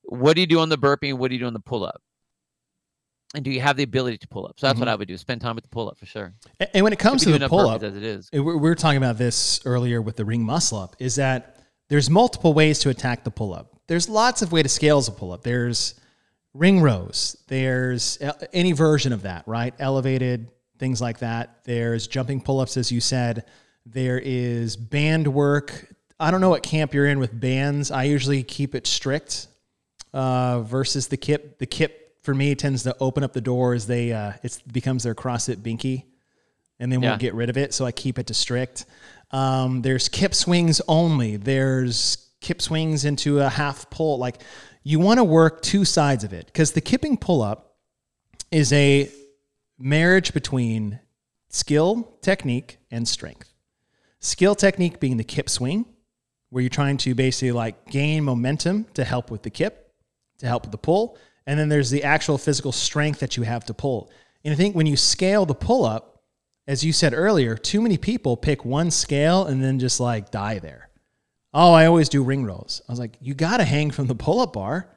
what do you do on the burpee? What do you do on the pull up? And do you have the ability to pull up? So that's what Mhm. I would do. Spend time with the pull up for sure. A- And when it comes to the pull up, as it is. we we were talking about this earlier with the ring muscle up, is that there's multiple ways to attack the pull up. There's lots of way to scale as a pull up. There's ring rows. There's e- any version of that, right? Elevated things like that. There's jumping pull ups, as you said. There is band work. I don't know what camp you're in with bands. I usually keep it strict uh, versus the kip. The kip for me tends to open up the door as they uh, it becomes their CrossFit binky and they Yeah. won't get rid of it. So I keep it to strict. Um, there's kip swings only. There's kip swings into a half pull. Like you want to work two sides of it because the kipping pull up is a marriage between skill, technique, and strength. Skill technique being the kip swing, where you're trying to basically like gain momentum to help with the kip, to help with the pull. And then there's the actual physical strength that you have to pull. And I think when you scale the pull up, as you said earlier, too many people pick one scale and then just like die there. Oh, I always do ring rows. I was like, you got to hang from the pull up bar,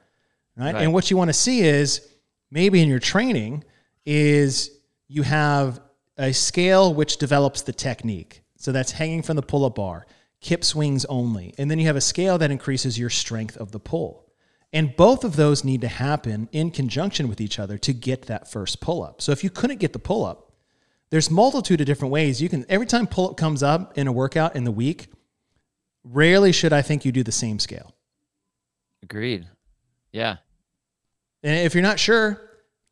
right? Right. And what you want to see is maybe in your training is you have a scale which develops the technique. So that's hanging from the pull up bar, kip swings only. And then you have a scale that increases your strength of the pull. And both of those need to happen in conjunction with each other to get that first pull up. So if you couldn't get the pull up, there's multitude of different ways you can every time pull up comes up in a workout in the week, rarely should I think you do the same scale. Agreed. Yeah. And if you're not sure,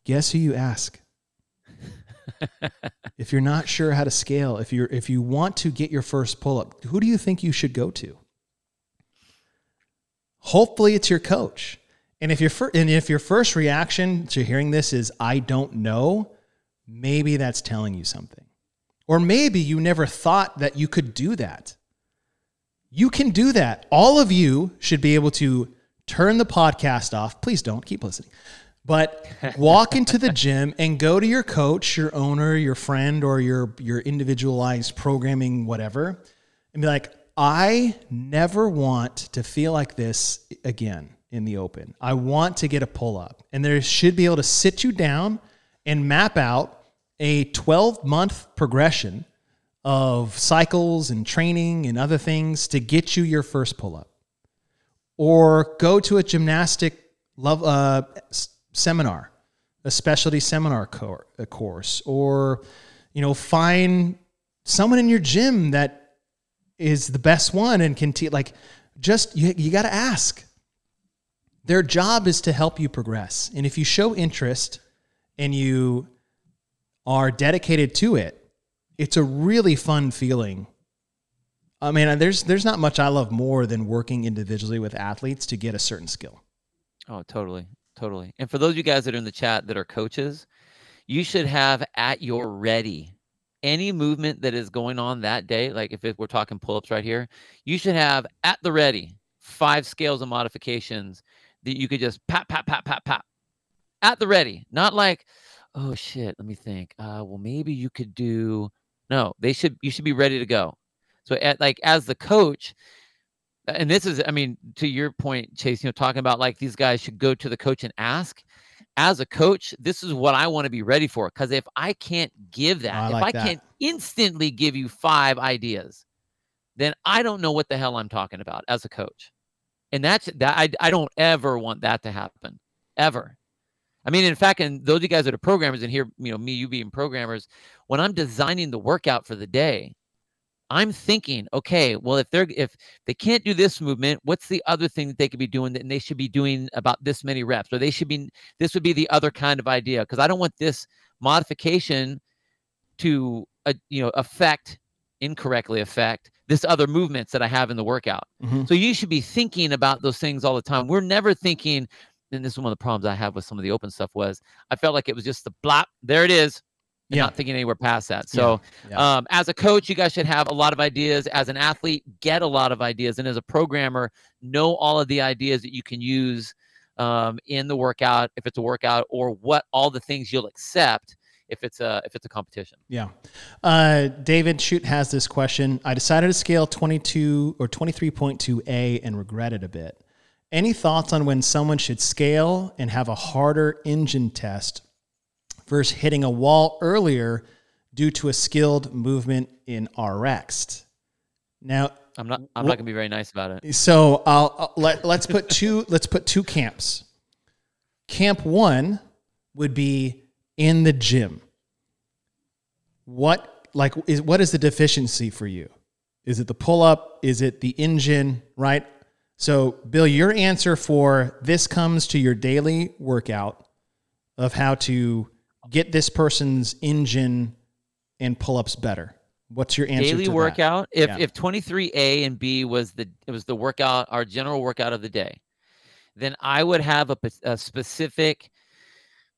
guess who you ask? if you're not sure how to scale, if you're if you want to get your first pull up, who do you think you should go to? Hopefully it's your coach. And if your fir- and if your first reaction to hearing this is I don't know, maybe that's telling you something. Or maybe you never thought that you could do that. You can do that. All of you should be able to turn the podcast off. Please don't keep listening. But walk into the gym and go to your coach, your owner, your friend, or your your individualized programming, whatever, and be like, I never want to feel like this again in the open. I want to get a pull up. And there should be able to sit you down and map out a 12 month progression of cycles and training and other things to get you your first pull up. Or go to a gymnastic love uh, seminar, a specialty seminar cor- a course, or you know, find someone in your gym that is the best one and can teach. like just you, you got to ask. Their job is to help you progress. And if you show interest and you are dedicated to it, it's a really fun feeling. I mean, there's there's not much I love more than working individually with athletes to get a certain skill. Oh, totally. Totally. And for those of you guys that are in the chat that are coaches, you should have at your ready any movement that is going on that day. Like if it, we're talking pull ups right here, you should have at the ready five scales of modifications that you could just pat, pat, pat, pat, pat at the ready. Not like, oh shit, let me think. Uh, well, maybe you could do. No, they should. You should be ready to go. So, at, like as the coach, and this is, I mean, to your point, Chase, you know, talking about like these guys should go to the coach and ask. As a coach, this is what I want to be ready for. Because if I can't give that, oh, I if I that. can't instantly give you five ideas, then I don't know what the hell I'm talking about as a coach. And that's that I, I don't ever want that to happen. Ever. I mean, in fact, and those of you guys that are programmers and here, you know, me, you being programmers, when I'm designing the workout for the day, I'm thinking, okay, well, if they're if they can't do this movement, what's the other thing that they could be doing that and they should be doing about this many reps, or they should be this would be the other kind of idea because I don't want this modification to uh, you know affect incorrectly affect this other movements that I have in the workout. Mhm. So you should be thinking about those things all the time. We're never thinking, and this is one of the problems I have with some of the open stuff was I felt like it was just the blop, there it is. Yeah. not thinking anywhere past that. So yeah. um, as a coach, you guys should have a lot of ideas. As an athlete, get a lot of ideas. And as a programmer, know all of the ideas that you can use um, in the workout, if it's a workout, or what all the things you'll accept if it's a if it's a competition. Yeah. Uh, David Shoot has this question. I decided to scale 22 or 23.2A and regret it a bit. Any thoughts on when someone should scale and have a harder engine test versus hitting a wall earlier due to a skilled movement in RX? Now, I'm not I'm Wh- not gonna be very nice about it. so I'll, I'll let let's put two let's put two camps. Camp one would be in the gym. What like is what is the deficiency for you? Is it the pull up? Is it the engine? Right. So Bill, your answer for this comes to your daily workout of how to get this person's engine and pull ups better. What's your answer? Daily to that? workout. If Yeah. if 23A and B was the it was the workout, our general workout of the day, then I would have a specific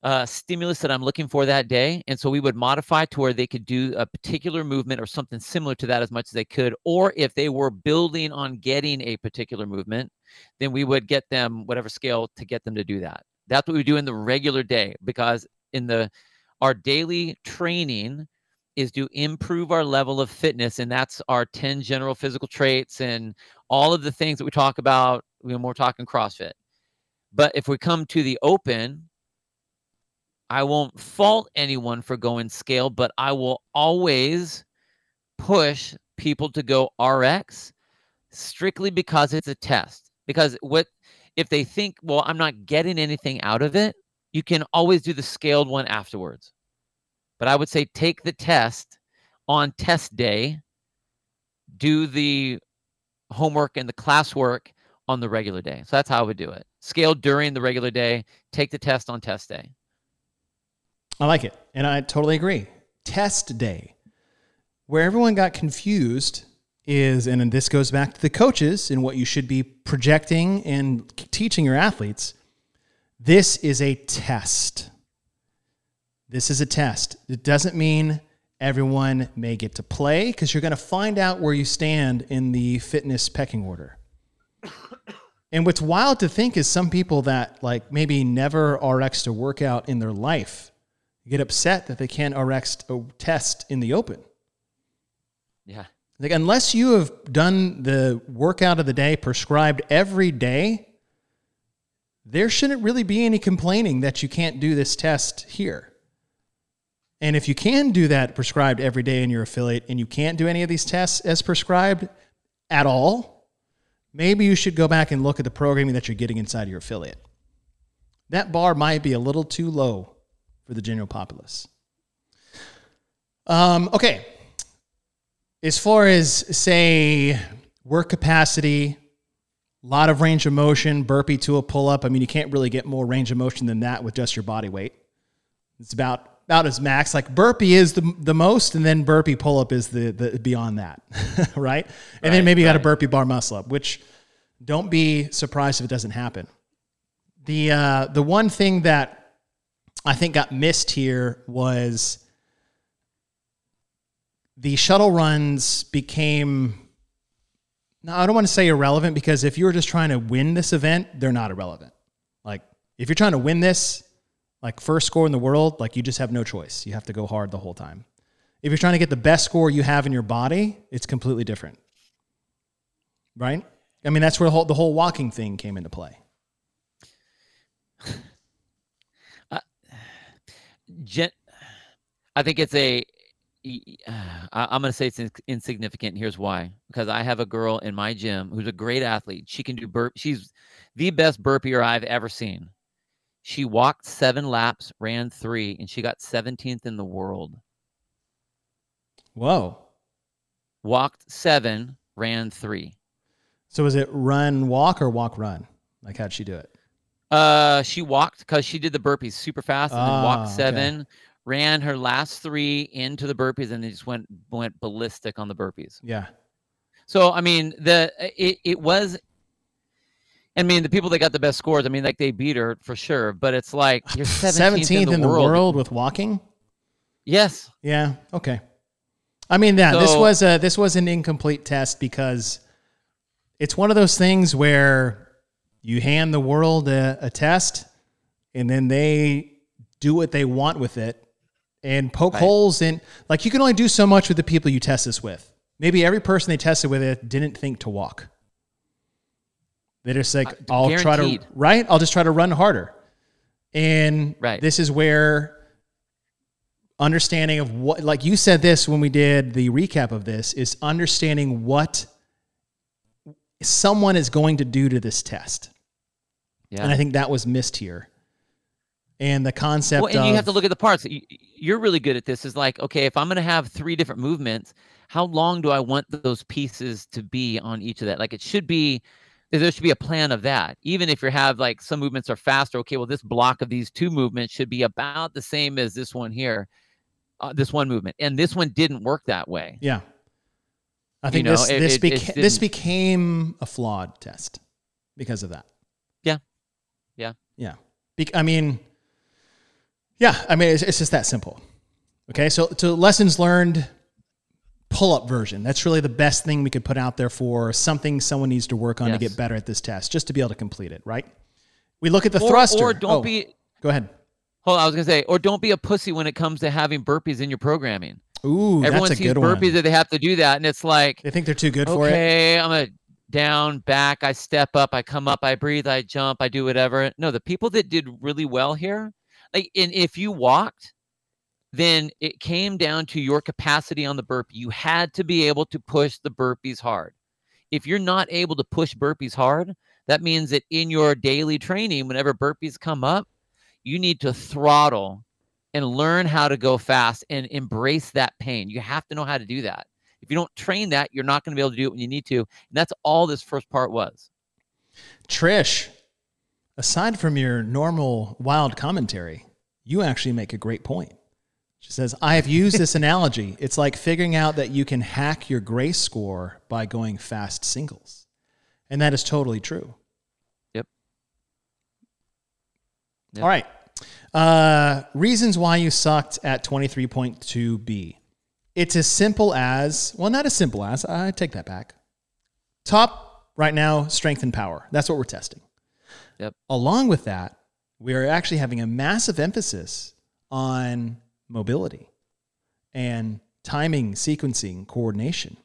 uh, stimulus that I'm looking for that day, and so we would modify to where they could do a particular movement or something similar to that as much as they could. Or if they were building on getting a particular movement, then we would get them whatever scale to get them to do that. That's what we do in the regular day because in the our daily training is to improve our level of fitness and that's our 10 general physical traits and all of the things that we talk about when we're talking crossfit but if we come to the open i won't fault anyone for going scale but i will always push people to go rx strictly because it's a test because what if they think well i'm not getting anything out of it you can always do the scaled one afterwards but I would say take the test on test day, do the homework and the classwork on the regular day. So that's how I would do it. Scale during the regular day, take the test on test day. I like it. And I totally agree. Test day. Where everyone got confused is, and this goes back to the coaches and what you should be projecting and teaching your athletes. This is a test. This is a test. It doesn't mean everyone may get to play because you're going to find out where you stand in the fitness pecking order. And what's wild to think is some people that like maybe never RX to workout in their life get upset that they can't RX a test in the open. Yeah. Like unless you have done the workout of the day prescribed every day, there shouldn't really be any complaining that you can't do this test here. And if you can do that prescribed every day in your affiliate and you can't do any of these tests as prescribed at all, maybe you should go back and look at the programming that you're getting inside your affiliate. That bar might be a little too low for the general populace. Um, okay. As far as, say, work capacity, a lot of range of motion, burpee to a pull up. I mean, you can't really get more range of motion than that with just your body weight. It's about about as max. Like burpee is the the most, and then burpee pull up is the the beyond that, right? And right, then maybe you right. got a burpee bar muscle up, which don't be surprised if it doesn't happen. The uh, the one thing that I think got missed here was the shuttle runs became. Now I don't want to say irrelevant because if you were just trying to win this event, they're not irrelevant. Like if you're trying to win this, like first score in the world, like you just have no choice. You have to go hard the whole time. If you're trying to get the best score you have in your body, it's completely different. Right? I mean, that's where the whole, the whole walking thing came into play. Gen- I think it's a. I'm going to say it's insignificant. Here's why: because I have a girl in my gym who's a great athlete. She can do burp. She's the best burpeer I've ever seen. She walked seven laps, ran three, and she got 17th in the world. Whoa. Walked seven, ran three. So was it run, walk, or walk, run? Like, how'd she do it? Uh, she walked because she did the burpees super fast and then walked ah, seven, okay. ran her last three into the burpees, and then just went went ballistic on the burpees. Yeah. So I mean, the it, it was I mean, the people that got the best scores, I mean, like they beat her for sure. But it's like you're 17th, 17th in, the, world. with walking. Yes. Yeah. Okay. I mean, yeah, so, this was a this was an incomplete test because it's one of those things where you hand the world a, a test, and then they do what they want with it and poke right. holes in. Like you can only do so much with the people you test this with. Maybe every person they tested with it didn't think to walk. They're just like, uh, I'll guaranteed. try to right. I'll just try to run harder, and right. this is where understanding of what, like you said, this when we did the recap of this, is understanding what someone is going to do to this test. Yeah. And I think that was missed here. And the concept. Well, and of, you have to look at the parts. You're really good at this. Is like, okay, if I'm going to have three different movements, how long do I want those pieces to be on each of that? Like, it should be there should be a plan of that. Even if you have like some movements are faster, okay, well, this block of these two movements should be about the same as this one here, uh, this one movement. And this one didn't work that way. Yeah. I think you know, this, it, this, it, beca- this became a flawed test because of that. Yeah. Yeah. Yeah. Be- I mean, yeah, I mean, it's, it's just that simple. Okay. So, so lessons learned pull up version. That's really the best thing we could put out there for something someone needs to work on yes. to get better at this test, just to be able to complete it, right? We look at the or, thruster. Or don't oh, be. Go ahead. Hold on, I was gonna say, or don't be a pussy when it comes to having burpees in your programming. Ooh, Everyone that's a sees good burpees one. that they have to do that, and it's like, They think they're too good for it. okay, I'm a down, back, I step up, I come up, I breathe, I jump, I do whatever. No, the people that did really well here, like, and if you walked, then it came down to your capacity on the burpee. You had to be able to push the burpees hard. If you're not able to push burpees hard, that means that in your daily training, whenever burpees come up, you need to throttle and learn how to go fast and embrace that pain. You have to know how to do that. If you don't train that, you're not going to be able to do it when you need to. And that's all this first part was. Trish, aside from your normal wild commentary, you actually make a great point. She says, I have used this analogy. It's like figuring out that you can hack your grace score by going fast singles. And that is totally true. Yep. Yep. All right. Uh, reasons why you sucked at 23.2b. It's as simple as, well, not as simple as, I take that back. Top right now, strength and power. That's what we're testing. Yep. Along with that, we are actually having a massive emphasis on mobility and timing, sequencing, coordination.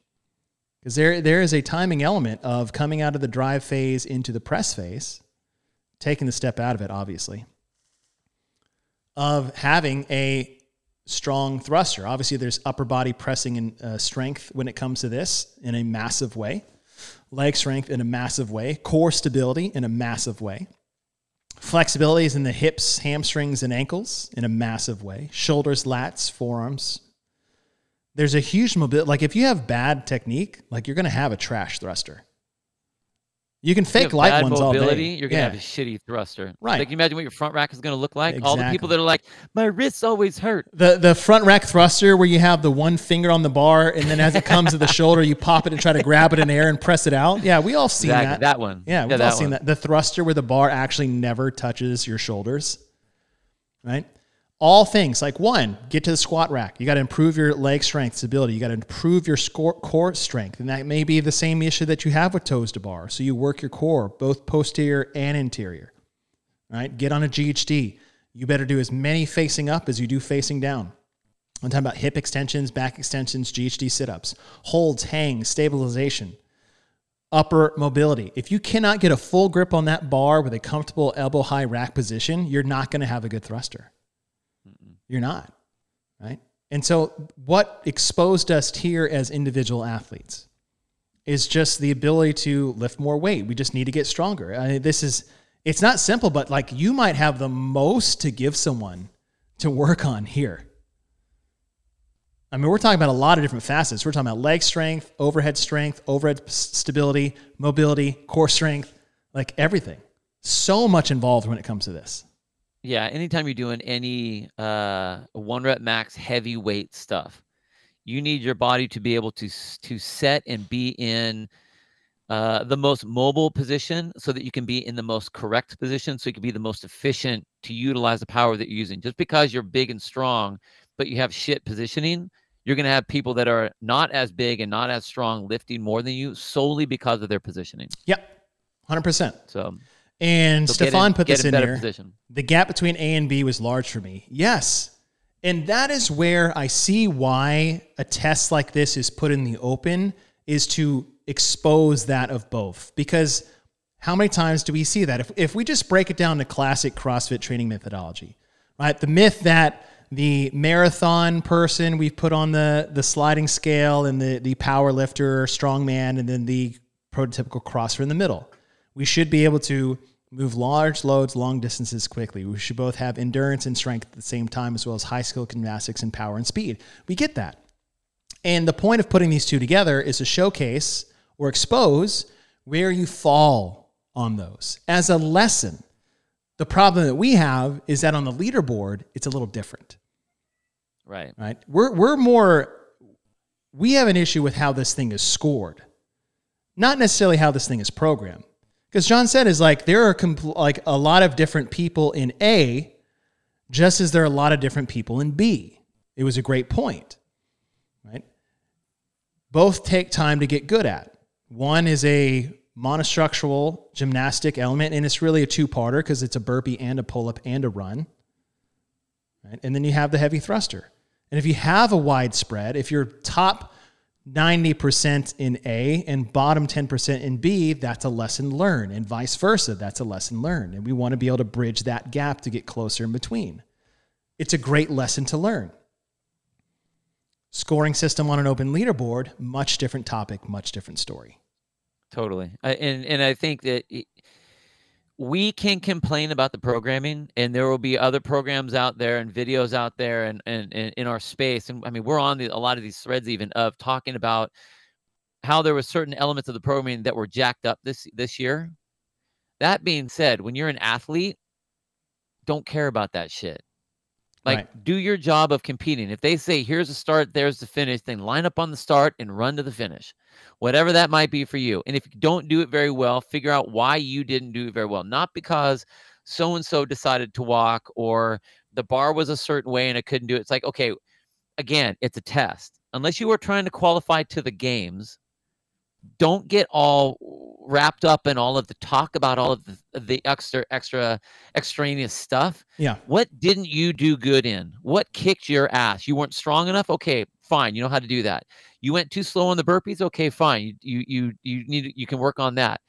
Because there, there is a timing element of coming out of the drive phase into the press phase, taking the step out of it, obviously, of having a strong thruster. Obviously, there's upper body pressing and uh, strength when it comes to this in a massive way, leg strength in a massive way, core stability in a massive way. Flexibility is in the hips, hamstrings, and ankles in a massive way. Shoulders, lats, forearms. There's a huge mobility. Like if you have bad technique, like you're going to have a trash thruster. You can you fake have light ones all mobility, day. You're gonna Yeah. have a shitty thruster. Right. Like, can you imagine what your front rack is gonna look like? All the people that are like, my wrists always hurt. The the front rack thruster where you have the one finger on the bar and then as it comes to the shoulder you pop it and try to grab it in air and press it out. Yeah, we all seen Exactly, that. that one. Yeah, we've Yeah, all seen one. that. The thruster where the bar actually never touches your shoulders. Right? All things like one, get to the squat rack. You got to improve your leg strength, stability. You got to improve your core strength. And that may be the same issue that you have with toes to bar. So you work your core, both posterior and interior. Right? Get on a GHD. You better do as many facing up as you do facing down. I'm talking about hip extensions, back extensions, GHD sit ups, holds, hangs, stabilization, upper mobility. If you cannot get a full grip on that bar with a comfortable elbow high rack position, you're not going to have a good thruster. You're not, right? And so, what exposed us here as individual athletes is just the ability to lift more weight. We just need to get stronger. I mean, this is, it's not simple, but like you might have the most to give someone to work on here. I mean, we're talking about a lot of different facets. We're talking about leg strength, overhead strength, overhead stability, mobility, core strength, like everything. So much involved when it comes to this. Yeah, anytime you're doing any uh, one rep max heavyweight stuff, you need your body to be able to to set and be in uh, the most mobile position, so that you can be in the most correct position, so you can be the most efficient to utilize the power that you're using. Just because you're big and strong, but you have shit positioning, you're gonna have people that are not as big and not as strong lifting more than you solely because of their positioning. Yep, 100%. So, And so in- Stefan put this in in here. position. The gap between A and B was large for me. Yes. And that is where I see why a test like this is put in the open is to expose that of both. Because how many times do we see that? If, if we just break it down to classic CrossFit training methodology, right? The myth that the marathon person we've put on the, the sliding scale and the, the power lifter, strongman, and then the prototypical crosser in the middle. We should be able to move large loads, long distances quickly. We should both have endurance and strength at the same time, as well as high skill gymnastics and power and speed. We get that. And the point of putting these two together is to showcase or expose where you fall on those as a lesson. The problem that we have is that on the leaderboard, it's a little different, Right. right? We're, we're more, we have an issue with how this thing is scored, not necessarily how this thing is programmed. Because John said is like there are compl- like a lot of different people in A, just as there are a lot of different people in B. It was a great point, right? Both take time to get good at. One is a monostructural gymnastic element, and it's really a two-parter because it's a burpee and a pull-up and a run. right? and then you have the heavy thruster. And if you have a wide spread, if you're top 90% in A and bottom 10% in B, that's a lesson learned, and vice versa, that's a lesson learned. And we want to be able to bridge that gap to get closer in between. It's a great lesson to learn. Scoring system on an open leaderboard, much different topic, much different story. Totally. I, and and I think that we can complain about the programming and there will be other programs out there and videos out there and, and, and in our space. And i mean we're on the, a lot of these threads even of talking about how there were certain elements of the programming that were jacked up this this year. That being said when you're an athlete don't care about that shit like Right. do your job of competing if they say here's the start there's the finish then line up on the start and run to the finish whatever that might be for you. And if you don't do it very well, figure out why you didn't do it very well. Not because so and so decided to walk or the bar was a certain way and I couldn't do it. It's like, okay, again, it's a test. Unless you are trying to qualify to the games, don't get all wrapped up in all of the talk about all of the, the extra extra extraneous stuff Yeah. what didn't you do good in? What kicked your ass? You weren't strong enough? Okay, fine. You know how to do that. You went too slow on the burpees? Okay, fine. You you you, you need you can work on that.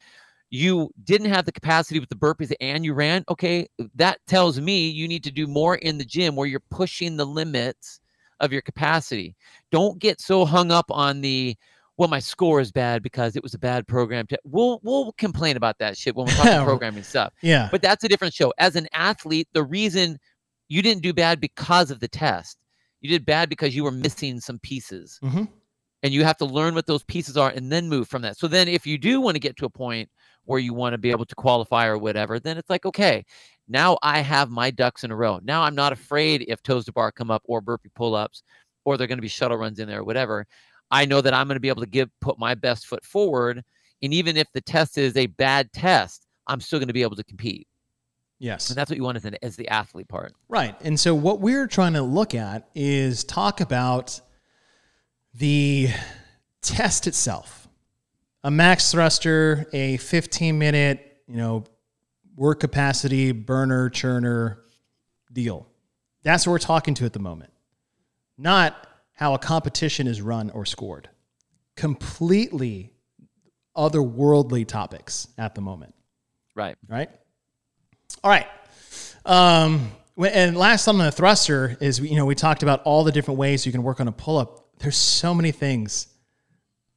You didn't have the capacity with the burpees and you ran? Okay, that tells me you need to do more in the gym where you're pushing the limits of your capacity. Don't get so hung up on the well, my score is bad because it was a bad program. To, we'll we'll complain about that shit when we're talking programming stuff. Yeah. But that's a different show. As an athlete, the reason you didn't do bad because of the test, you did bad because you were missing some pieces. hmm And you have to learn what those pieces are and then move from that. So then, if you do want to get to a point where you want to be able to qualify or whatever, then it's like, okay, now I have my ducks in a row. Now I'm not afraid if toes to bar come up or burpee pull ups or they're going to be shuttle runs in there or whatever. I know that I'm going to be able to give put my best foot forward. And even if the test is a bad test, I'm still going to be able to compete. Yes. And that's what you want as, an, as the athlete part. Right. And so what we're trying to look at is talk about the test itself. A max thruster, a 15 minute, you know, work capacity burner churner deal. That's what we're talking to at the moment. Not how a competition is run or scored. Completely otherworldly topics at the moment Right. right? All right. Um, and last on the thruster is you know we talked about all the different ways you can work on a pull up. There's so many things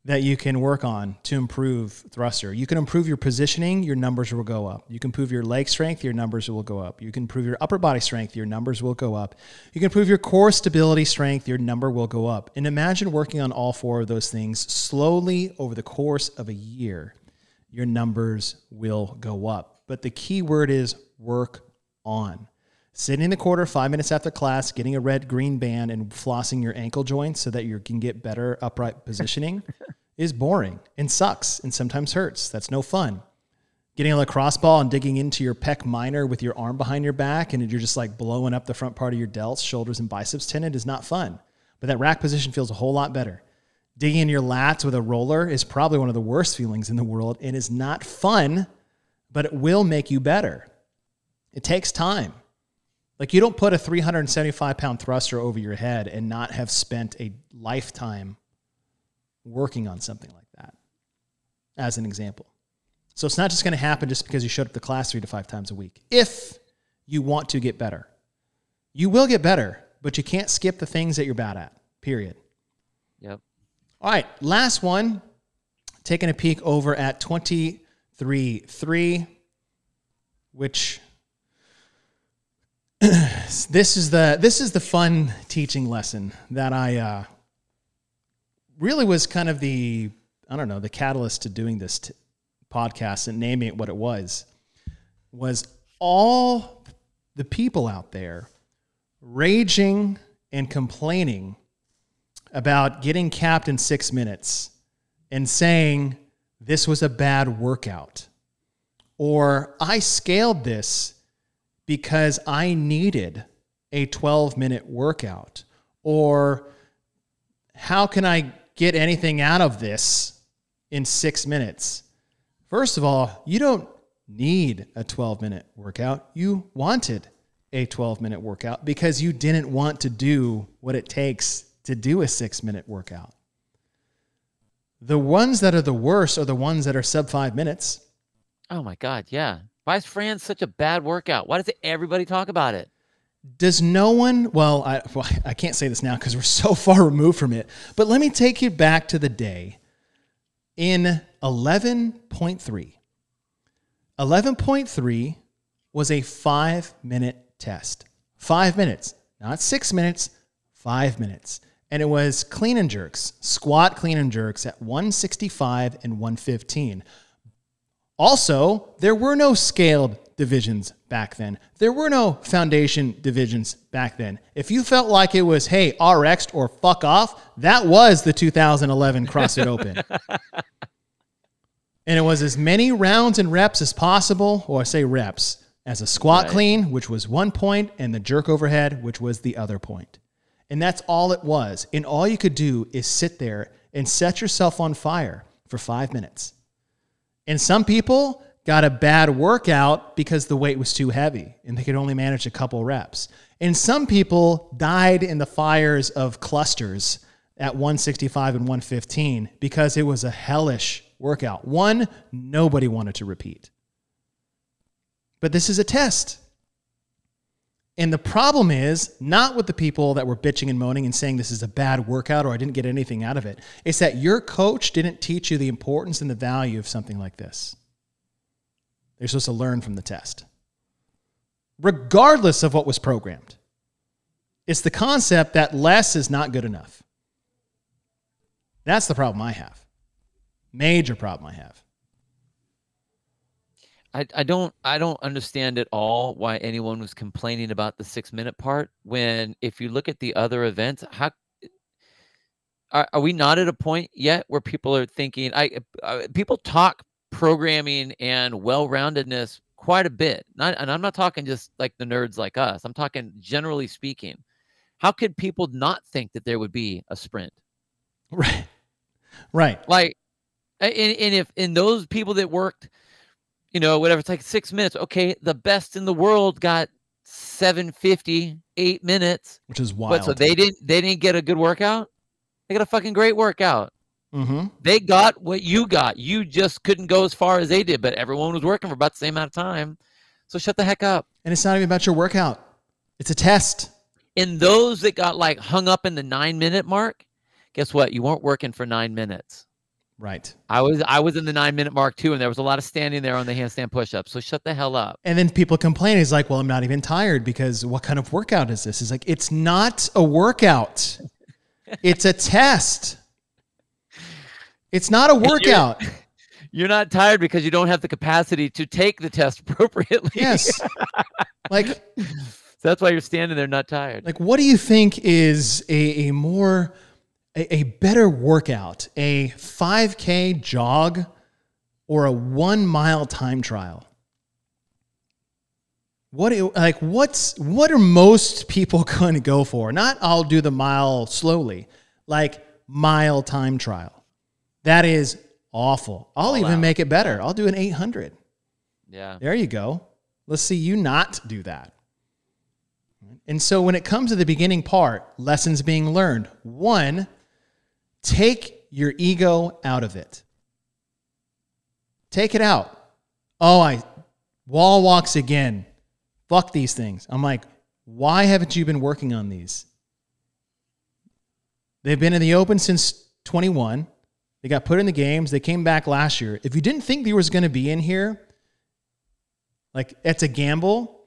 that you can work on to improve thruster. You can improve your positioning, your numbers will go up. You can improve your leg strength, your numbers will go up. You can improve your upper body strength, your numbers will go up. You can improve your core stability strength, your number will go up. And imagine working on all four of those things slowly over the course of a year your numbers will go up. But the key word is work on. Sitting in the quarter five minutes after class, getting a red green band and flossing your ankle joints so that you can get better upright positioning is boring and sucks and sometimes hurts. That's no fun. Getting a lacrosse ball and digging into your pec minor with your arm behind your back and you're just like blowing up the front part of your delts, shoulders, and biceps tendon is not fun. But that rack position feels a whole lot better. Digging in your lats with a roller is probably one of the worst feelings in the world and is not fun, but it will make you better. It takes time. Like you don't put a 375 pound thruster over your head and not have spent a lifetime working on something like that, as an example. So it's not just going to happen just because you showed up to class three to five times a week. If you want to get better, you will get better, but you can't skip the things that you're bad at, period. Yep. All right, last one. Taking a peek over at 23.3, which this is the this is the fun teaching lesson that I uh, really was kind of the I don't know the catalyst to doing this t- podcast and naming it what it was was all the people out there raging and complaining about getting capped in six minutes and saying this was a bad workout or I scaled this because I needed a 12 minute workout or how can I get anything out of this in six minutes? First of all, you don't need a 12 minute workout. You wanted a 12 minute workout because you didn't want to do what it takes to do a six minute workout. The ones that are the worst are the ones that are sub five minutes. Oh my God, yeah. Why is Fran such a bad workout? Why does everybody talk about it? Does no one, well, I, well, I can't say this now because we're so far removed from it, but let me take you back to the day in 11.3. 11.3 was a five minute test. Five minutes, not six minutes, five minutes. And it was clean and jerks, squat clean and jerks at 165 and 115. Also, there were no scaled divisions back then. There were no foundation divisions back then. If you felt like it was, hey, RX or fuck off, that was the 2011 CrossFit Open. And it was as many rounds and reps as possible, or I say reps, as a squat Right. clean, which was one point, and the jerk overhead, which was the other point. And that's all it was. And all you could do is sit there and set yourself on fire for five minutes. And some people got a bad workout because the weight was too heavy and they could only manage a couple reps. And some people died in the fires of clusters at 165 and 115 because it was a hellish workout. One, nobody wanted to repeat. But this is a test. And the problem is not with the people that were bitching and moaning and saying this is a bad workout or I didn't get anything out of it. It's that your coach didn't teach you the importance and the value of something like this. They're supposed to learn from the test, regardless of what was programmed. It's the concept that less is not good enough. That's the problem I have. Major problem I have. I, I don't I don't understand at all why anyone was complaining about the six minute part when if you look at the other events, how are, are we not at a point yet where people are thinking I uh, people talk programming and well-roundedness quite a bit. Not and I'm not talking just like the nerds like us. I'm talking generally speaking. How could people not think that there would be a sprint? Right. Right. Like, and, and if in those people that worked, you know, whatever, it's like six minutes. Okay, the best in the world got 750, eight minutes. Which is wild. But so they didn't they didn't get a good workout. They got a fucking great workout. mm-hmm. They got what you got. You just couldn't go as far as they did, but everyone was working for about the same amount of time. So shut the heck up. And it's not even about your workout. It's a test. And those that got like hung up in the nine minute mark, guess what? You weren't working for nine minutes. Right. I was I was in the nine minute mark too, and there was a lot of standing there on the handstand push up. So shut the hell up. And then people complain. He's like, well, I'm not even tired because what kind of workout is this? It's like, it's not a workout. it's a test. It's not a workout. You're not tired because you don't have the capacity to take the test appropriately. Yes. like, so that's why you're standing there not tired. like what do you think is a, a more a, a better workout? A 5K jog or a one mile time trial? What like what's what are most people going to go for? Not I'll do the mile slowly, like mile time trial. That is awful. I'll All even out. make it better. I'll do an 800. yeah. There you go. Let's see you not do that. And so when it comes to the beginning part, lessons being learned. One, take your ego out of it. Take it out. Oh, I wall walks again. Fuck these things. I'm like, why haven't you been working on these? They've been in the open since 21. They got put in the games. They came back last year. If you didn't think there was going to be in here, like it's a gamble,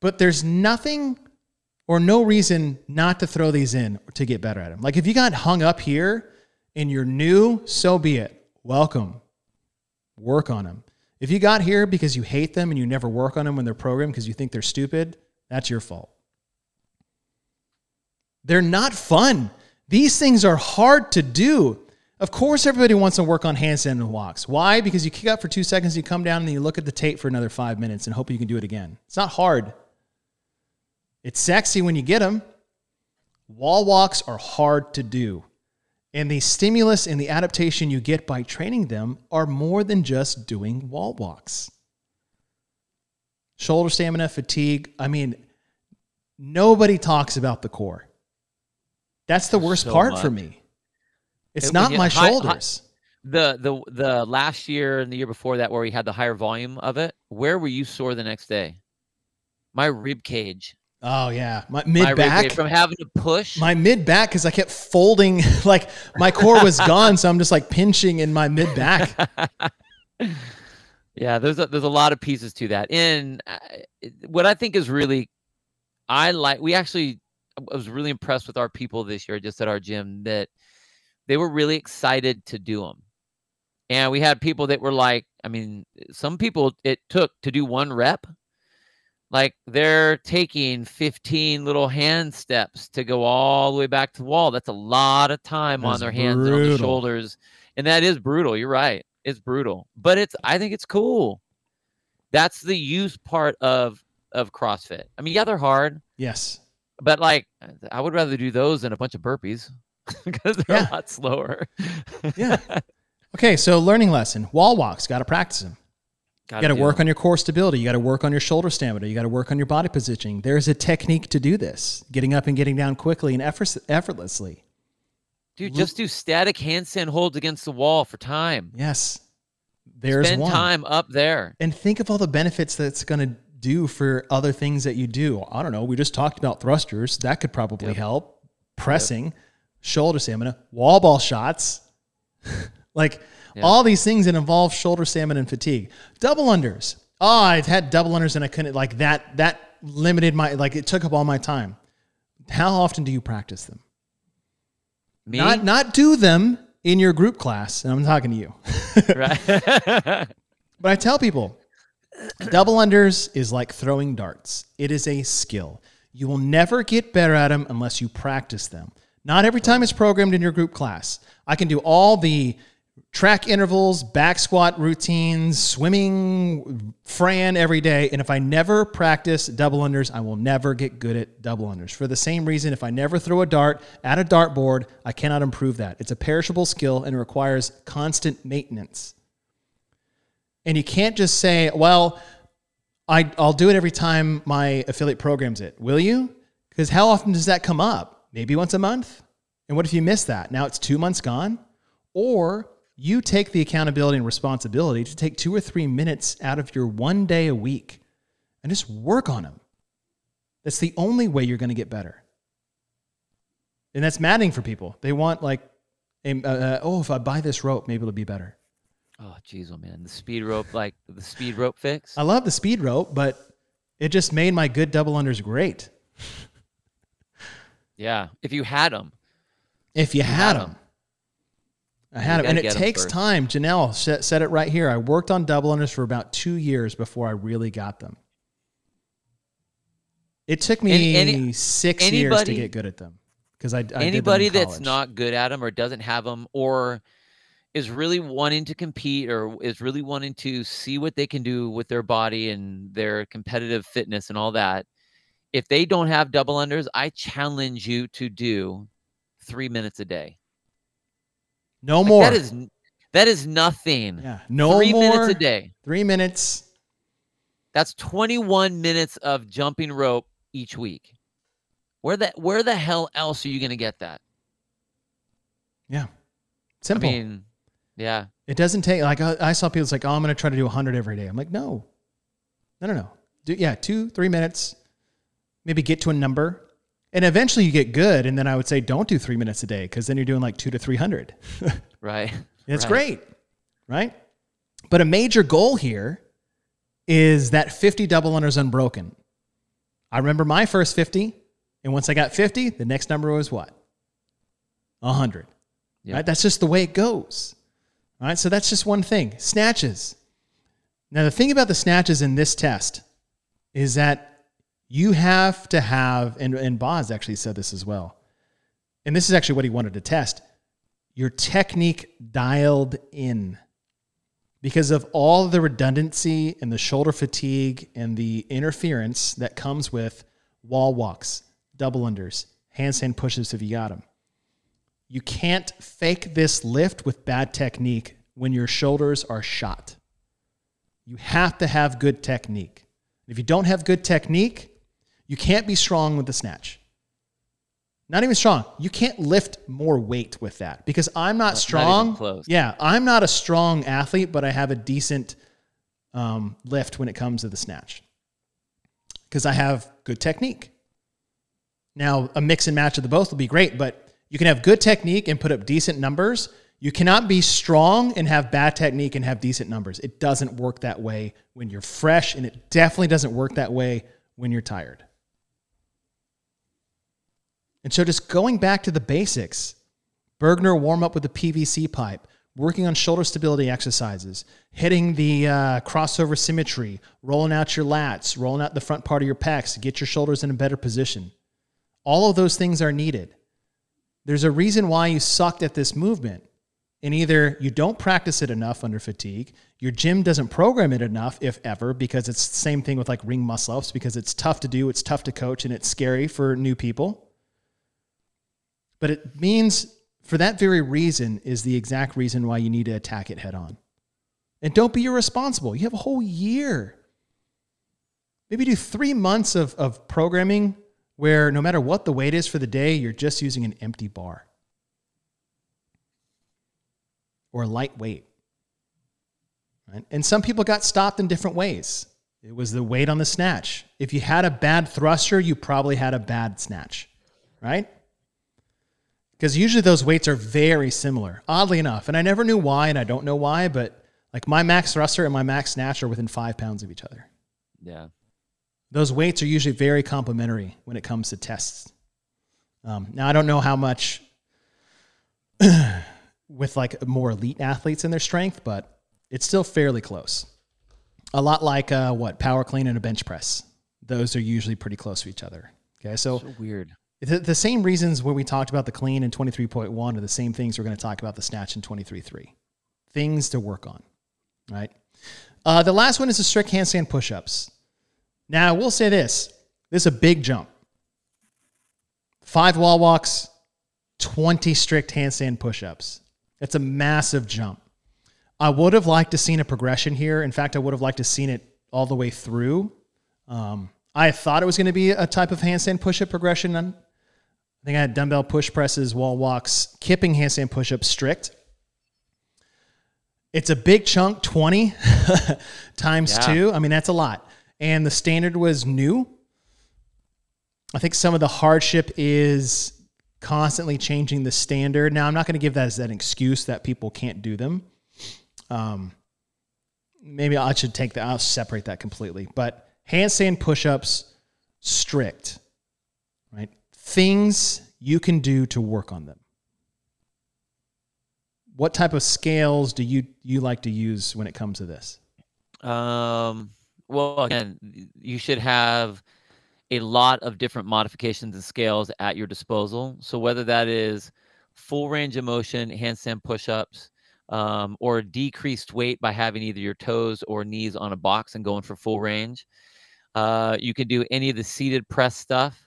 but there's nothing or no reason not to throw these in to get better at them. Like if you got hung up here and you're new, so be it. Welcome. Work on them. If you got here because you hate them and you never work on them when they're programmed because you think they're stupid, that's your fault. They're not fun. These things are hard to do. Of course, everybody wants to work on handstand and walks. Why? Because you kick up for two seconds, you come down, and you look at the tape for another five minutes and hope you can do it again. It's not hard. It's sexy when you get them. Wall walks are hard to do. And the stimulus and the adaptation you get by training them are more than just doing wall walks. Shoulder stamina, fatigue. I mean, nobody talks about the core. That's the worst So part for me. It's It- not my high- high- shoulders. The the the last year and the year before that, where we had the higher volume of it, where were you sore the next day? My rib cage, Oh yeah, my mid back. from having to push. my mid back because I kept folding, like my core was gone, so I'm just like pinching in my mid back. yeah, there's a, there's a lot of pieces to that. And uh, what I think is really, I like. We actually, I was really impressed with our people this year, just at our gym, that they were really excited to do them. And we had people that were like, I mean, some people it took to do one rep. Like they're taking 15 little hand steps to go all the way back to the wall. That's a lot of time on their hands and on brutal. the shoulders. And that is brutal. You're right. It's brutal. But it's I think it's cool. That's the use part of of CrossFit. I mean, yeah, they're hard, Yes. but like I would rather do those than a bunch of burpees because they're Yeah. a lot slower. Yeah. Okay, so learning lesson: wall walks. Got to practice them. You got to work on your core stability. You got to work on your shoulder stamina. You got to work on your body positioning. There's a technique to do this: getting up and getting down quickly and effort- effortlessly. Dude, just do static handstand holds against the wall for time. Yes. There's Spend one. time up there. And think of all the benefits that's going to do for other things that you do. I don't know. We just talked about thrusters. That could probably Yep. help. Pressing, shoulder stamina, wall ball shots. like Yeah. all these things that involve shoulder stamina and fatigue. Double unders. Oh, I had double unders and I couldn't like that that limited my like it took up all my time. How often do you practice them? Me, Not not do them in your group class. And I'm talking to you. right? But I tell people, double unders is like throwing darts. It is a skill. You will never get better at them unless you practice them. Not every time it's programmed in your group class. I can do all the track intervals, back squat routines, swimming, Fran every day. And if I never practice double unders, I will never get good at double unders. For the same reason, if I never throw a dart at a dartboard, I cannot improve that. It's a perishable skill and requires constant maintenance. And you can't just say, well, I, I'll do it every time my affiliate programs it. Will you? Because how often does that come up? Maybe once a month? And what if you miss that? Now it's two months gone? Or you take the accountability and responsibility to take two or three minutes out of your one day a week and just work on them. That's the only way you're going to get better. And that's maddening for people. They want, like, a, uh, oh, if I buy this rope, maybe it'll be better. oh, jeez, oh man, the speed rope, like the speed rope fix. I love the speed rope, but it just made my good double unders great. yeah, if you had them, If you had had them. 'em. I had them. And it takes time. Janelle sa- said it right here. I worked on double unders for about two years before I really got them. It took me Any- any- six years to get good at them because I, I anybody that's not good at them or doesn't have them or is really wanting to compete or is really wanting to see what they can do with their body and their competitive fitness and all that if they don't have double unders i challenge you to do three minutes a day no Like, more. That is that is nothing yeah, no three more. minutes a day Three minutes. that's 21 minutes of jumping rope each week where the where the hell else are you going to get that Yeah, simple. i mean yeah it doesn't take like I, I saw people like, oh, I'm going to try to do 100 every day. I'm like, no, no, no, no. Do yeah, two, three minutes. Maybe get to a number, and eventually you get good. And then I would say, don't do three minutes a day because then you're doing like two to 300. right It's Right. great, right? But a major goal here is that 50 double unders unbroken. I remember my first 50, and once I got 50, the next number was what? 100. Yep. Right? That's just the way it goes. All right? So that's just one thing. Snatches. Now, the thing about the snatches in this test is that you have to have, and, and Boz actually said this as well, and this is actually what he wanted to test your technique dialed in because of all the redundancy and the shoulder fatigue and the interference that comes with wall walks, double unders, handstand pushes if you got them. You can't fake this lift with bad technique when your shoulders are shot. You have to have good technique. If you don't have good technique, You can't be strong with the snatch. Not even strong. You can't lift more weight with that because I'm not Not strong. close. Yeah, I'm not a strong athlete, but I have a decent um, lift when it comes to the snatch because I have good technique. Now, a mix and match of the both will be great, but you can have good technique and put up decent numbers. You cannot be strong and have bad technique and have decent numbers. It doesn't work that way when you're fresh, and it definitely doesn't work that way when you're tired. And so, just going back to the basics Burgener warm up with the PVC pipe, working on shoulder stability exercises, hitting the uh, crossover symmetry, rolling out your lats, rolling out the front part of your pecs to get your shoulders in a better position. All of those things are needed. There's a reason why you sucked at this movement. And either you don't practice it enough under fatigue, your gym doesn't program it enough, if ever, because it's the same thing with like ring muscle ups, because it's tough to do, it's tough to coach, and it's scary for new people. But it means for that very reason is the exact reason why you need to attack it head on. And don't be irresponsible. You have a whole year. Maybe do three months of, of programming where no matter what the weight is for the day, you're just using an empty bar or lightweight. Right? And some people got stopped in different ways. It was the weight on the snatch. If you had a bad thruster, you probably had a bad snatch, right? Because usually those weights are very similar, oddly enough. And I never knew why, and I don't know why, but like my max thruster and my max snatch are within five pounds of each other. Yeah. Those weights are usually very complementary when it comes to tests. Um, now, I don't know how much with like more elite athletes in their strength, but it's still fairly close. A lot like uh, what power clean and a bench press. Those are usually pretty close to each other. Okay, so So weird. The, the same reasons when we talked about the clean in 23.1 are the same things we're going to talk about the snatch in 23.3. Things to work on, right? Uh, the last one is the strict handstand push-ups. Now, I will say this. This is a big jump. Five wall walks, 20 strict handstand push-ups. It's a massive jump. I would have liked to seen a progression here. In fact, I would have liked to seen it all the way through. Um, I thought it was going to be a type of handstand push-up progression. I think I had dumbbell push presses, wall walks, kipping handstand push-ups strict. It's a big chunk, 20 times Yeah. two. I mean, that's a lot. And the standard was new. I think some of the hardship is constantly changing the standard. Now, I'm not going to give that as an excuse that people can't do them. Um, maybe I should take that. I'll separate that completely. But handstand push-ups, strict, right? Things you can do to work on them. What type of scales do you you like to use when it comes to this? Um, well, again, you should have a lot of different modifications and scales at your disposal. So whether that is full range of motion, handstand push-ups, um, or decreased weight by having either your toes or knees on a box and going for full range. Uh, you can do any of the seated press stuff.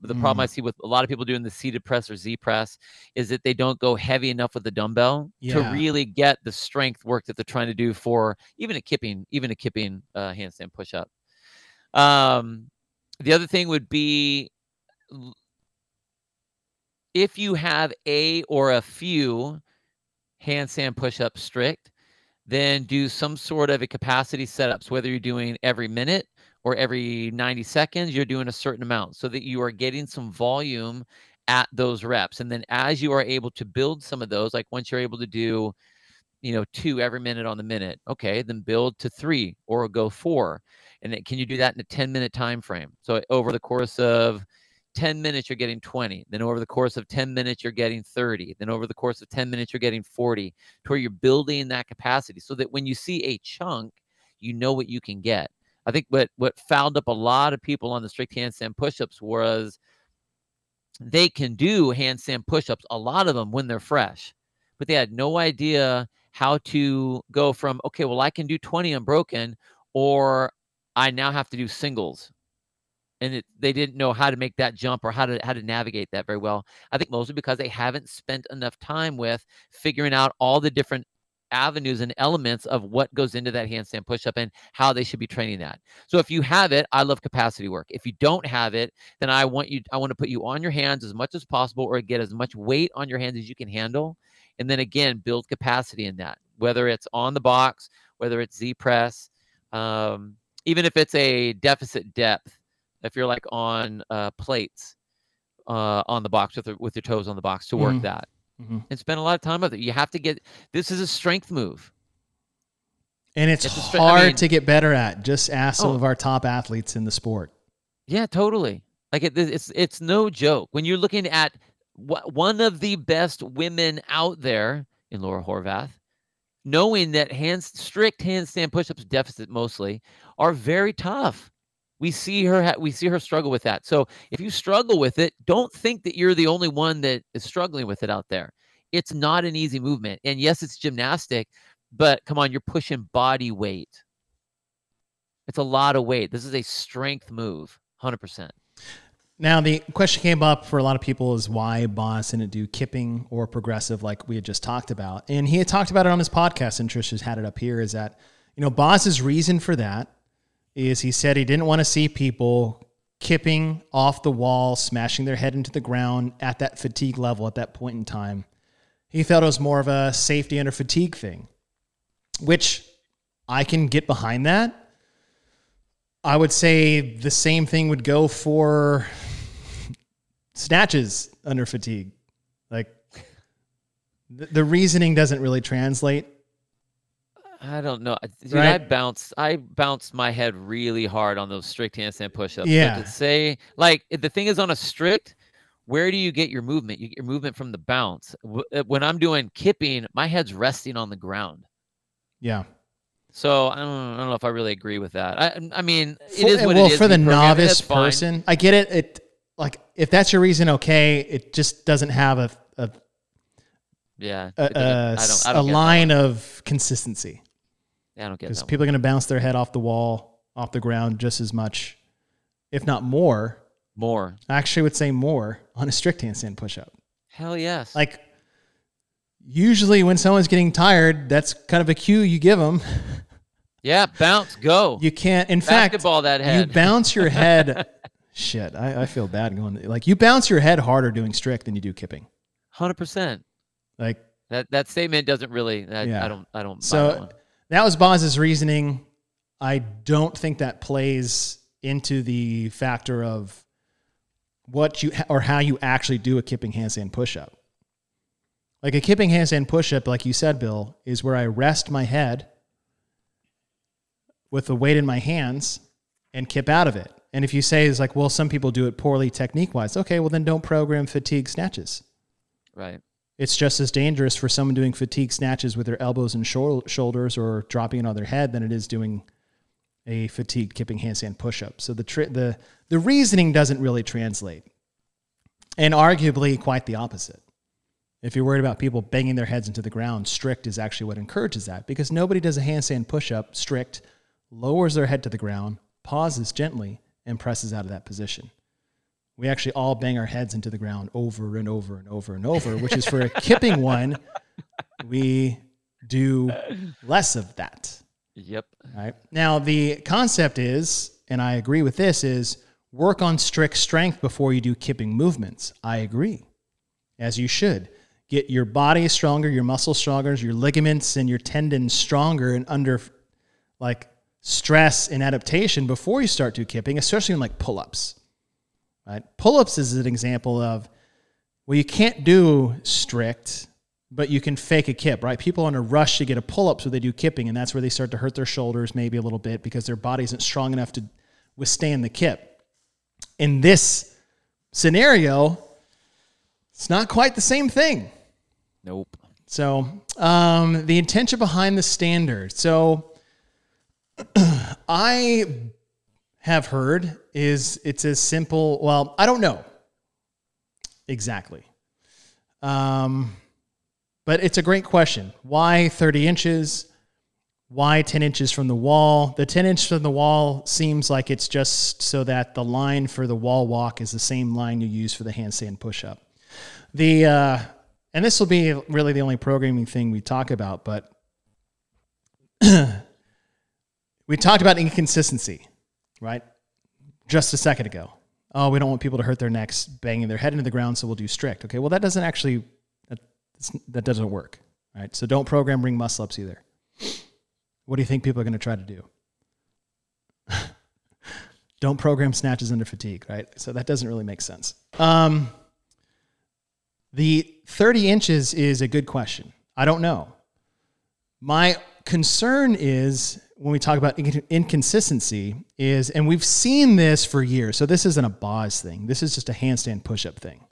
The problem I see with a lot of people doing the seated press or Z press is that they don't go heavy enough with the dumbbell to really get the strength work that they're trying to do for even a kipping, even a kipping uh, handstand push up. Um, the other thing would be if you have a or a few handstand push ups strict, then do some sort of a capacity setups, whether you're doing every minute or every 90 seconds, you're doing a certain amount so that you are getting some volume at those reps. And then as you are able to build some of those, like once you're able to do, you know, two every minute on the minute, okay, then build to three or go four. And can you do that in a 10 minute time frame? So over the course of 10 minutes, you're getting 20. Then over the course of 10 minutes, you're getting 30. Then over the course of 10 minutes, you're getting 40 to where you're building that capacity so that when you see a chunk, you know what you can get. I think what what fouled up a lot of people on the strict handstand push-ups was they can do handstand push-ups, a lot of them when they're fresh, but they had no idea how to go from okay, well I can do 20 unbroken, or I now have to do singles and it, they didn't know how to make that jump or how to how to navigate that very well. I think mostly because they haven't spent enough time with figuring out all the different avenues and elements of what goes into that handstand pushup and how they should be training that. So if you have it, I love capacity work. If you don't have it, then I want you I want to put you on your hands as much as possible or get as much weight on your hands as you can handle. And then again, build capacity in that, whether it's on the box, whether it's Z press, um, even if it's a deficit depth, if you're like on uh, plates uh, on the box with, with your toes on the box to work Mhm. that Mhm. and spend a lot of time with it. You have to get this is a strength move. And it's, It's a stra- hard I mean- to get better at. Just ask some Oh. of our top athletes in the sport. Yeah, totally. Like it, it's it's no joke when you're looking at wha- one of the best women out there in Laura Horvath, knowing that hands strict handstand push-ups deficit mostly are very tough. We see her ha- we see her struggle with that. So if you struggle with it, don't think that you're the only one that is struggling with it out there. It's not an easy movement. And yes, it's gymnastic, but come on, you're pushing body weight. It's a lot of weight. This is a strength move, 100%. Now, the question came up for a lot of people is why Boz didn't do kipping or progressive like we had just talked about. And he had talked about it on his podcast, and Trish has had it up here, is that, you know, Boz's reason for that is he said he didn't want to see people kipping off the wall, smashing their head into the ground at that fatigue level at that point in time. He felt it was more of a safety under fatigue thing, which I can get behind that. I would say the same thing would go for snatches under fatigue. Like the, the reasoning doesn't really translate. I don't know. I- Dude, Right. I bounced I bounced my head really hard on those strict handstand push-ups. So Yeah. to say like the thing is on a strict, where do you get your movement? You get your movement from the bounce. Uh, When I'm doing kipping, my head's resting on the ground. Yeah. So I don't, I don't know if I really agree with that. I I mean, it For- is what well, it is. for the program novice fine. person, I get it. It like if that's your reason, okay. It just doesn't have a a, Yeah. a, a, I don't, I a don't that line one. of consistency I don't get because one. people are going to bounce their head off the wall, off the ground just as much, if not more. More. I actually would say more on a strict handstand push-up. Hell yes. Like usually when someone's getting tired, that's kind of a cue you give them. yeah, bounce, go. You can't. In fact, Basketball that you bounce your head. Shit, I, I feel bad going. Like you bounce your head harder doing strict than you do kipping. Hundred percent. Like That that statement doesn't really. I, Yeah. I don't. I don't. buy that so, one. That was Boz's reasoning. I don't think that plays into the factor of what you or how you actually do a kipping handstand push-up. Like a kipping handstand push-up, like you said, Bill, is where I rest my head with the weight in my hands and kip out of it. And if you say it's like, well, some people do it poorly technique-wise, okay, well then don't program fatigue snatches. Right. It's just as dangerous for someone doing fatigue snatches with their elbows and shou- shoulders or dropping it on their head than it is doing a fatigue kipping handstand push-up. So the tri- the the reasoning doesn't really translate, and arguably quite the opposite. If you're worried about people banging their heads into the ground, strict is actually what encourages that because nobody does a handstand push-up strict, lowers their head to the ground, pauses gently, and presses out of that position. We actually all bang our heads into the ground over and over and over and over, which is for a kipping one, we do less of that. Yep. Right. Now, the concept is, and I agree with this, is work on strict strength before you do kipping movements. I agree, as you should. Get your body stronger, your muscles stronger, your ligaments and your tendons stronger and under like stress and adaptation before you start to kipping, especially in like pull ups. Right? Pull ups is an example of, well, you can't do strict but you can fake a kip, right? People are in a rush to get a pull up, so they do kipping, and that's where they start to hurt their shoulders maybe a little bit because their body isn't strong enough to withstand the kip. In this scenario, it's not quite the same thing. Nope. So, um, the intention behind the standard. So, I have heard is it's as simple. Well, I don't know exactly. Um, but it's a great question. Why 30 inches? Why 10 inches from the wall? The 10 inches from the wall seems like it's just so that the line for the wall walk is the same line you use for the handstand push up. The uh, and this will be really the only programming thing we talk about, but we talked about inconsistency, right? Just a second ago. Oh, we don't want people to hurt their necks banging their head into the ground, so we'll do strict. Okay, well, that doesn't actually, that, that doesn't work, right? So don't program ring muscle ups either. What do you think people are going to try to do? don't program snatches under fatigue, right? So that doesn't really make sense. Um, the 30 inches is a good question. I don't know. My concern is when we talk about inconsistency is, and we've seen this for years. So this isn't a Boz thing. This is just a handstand push-up thing.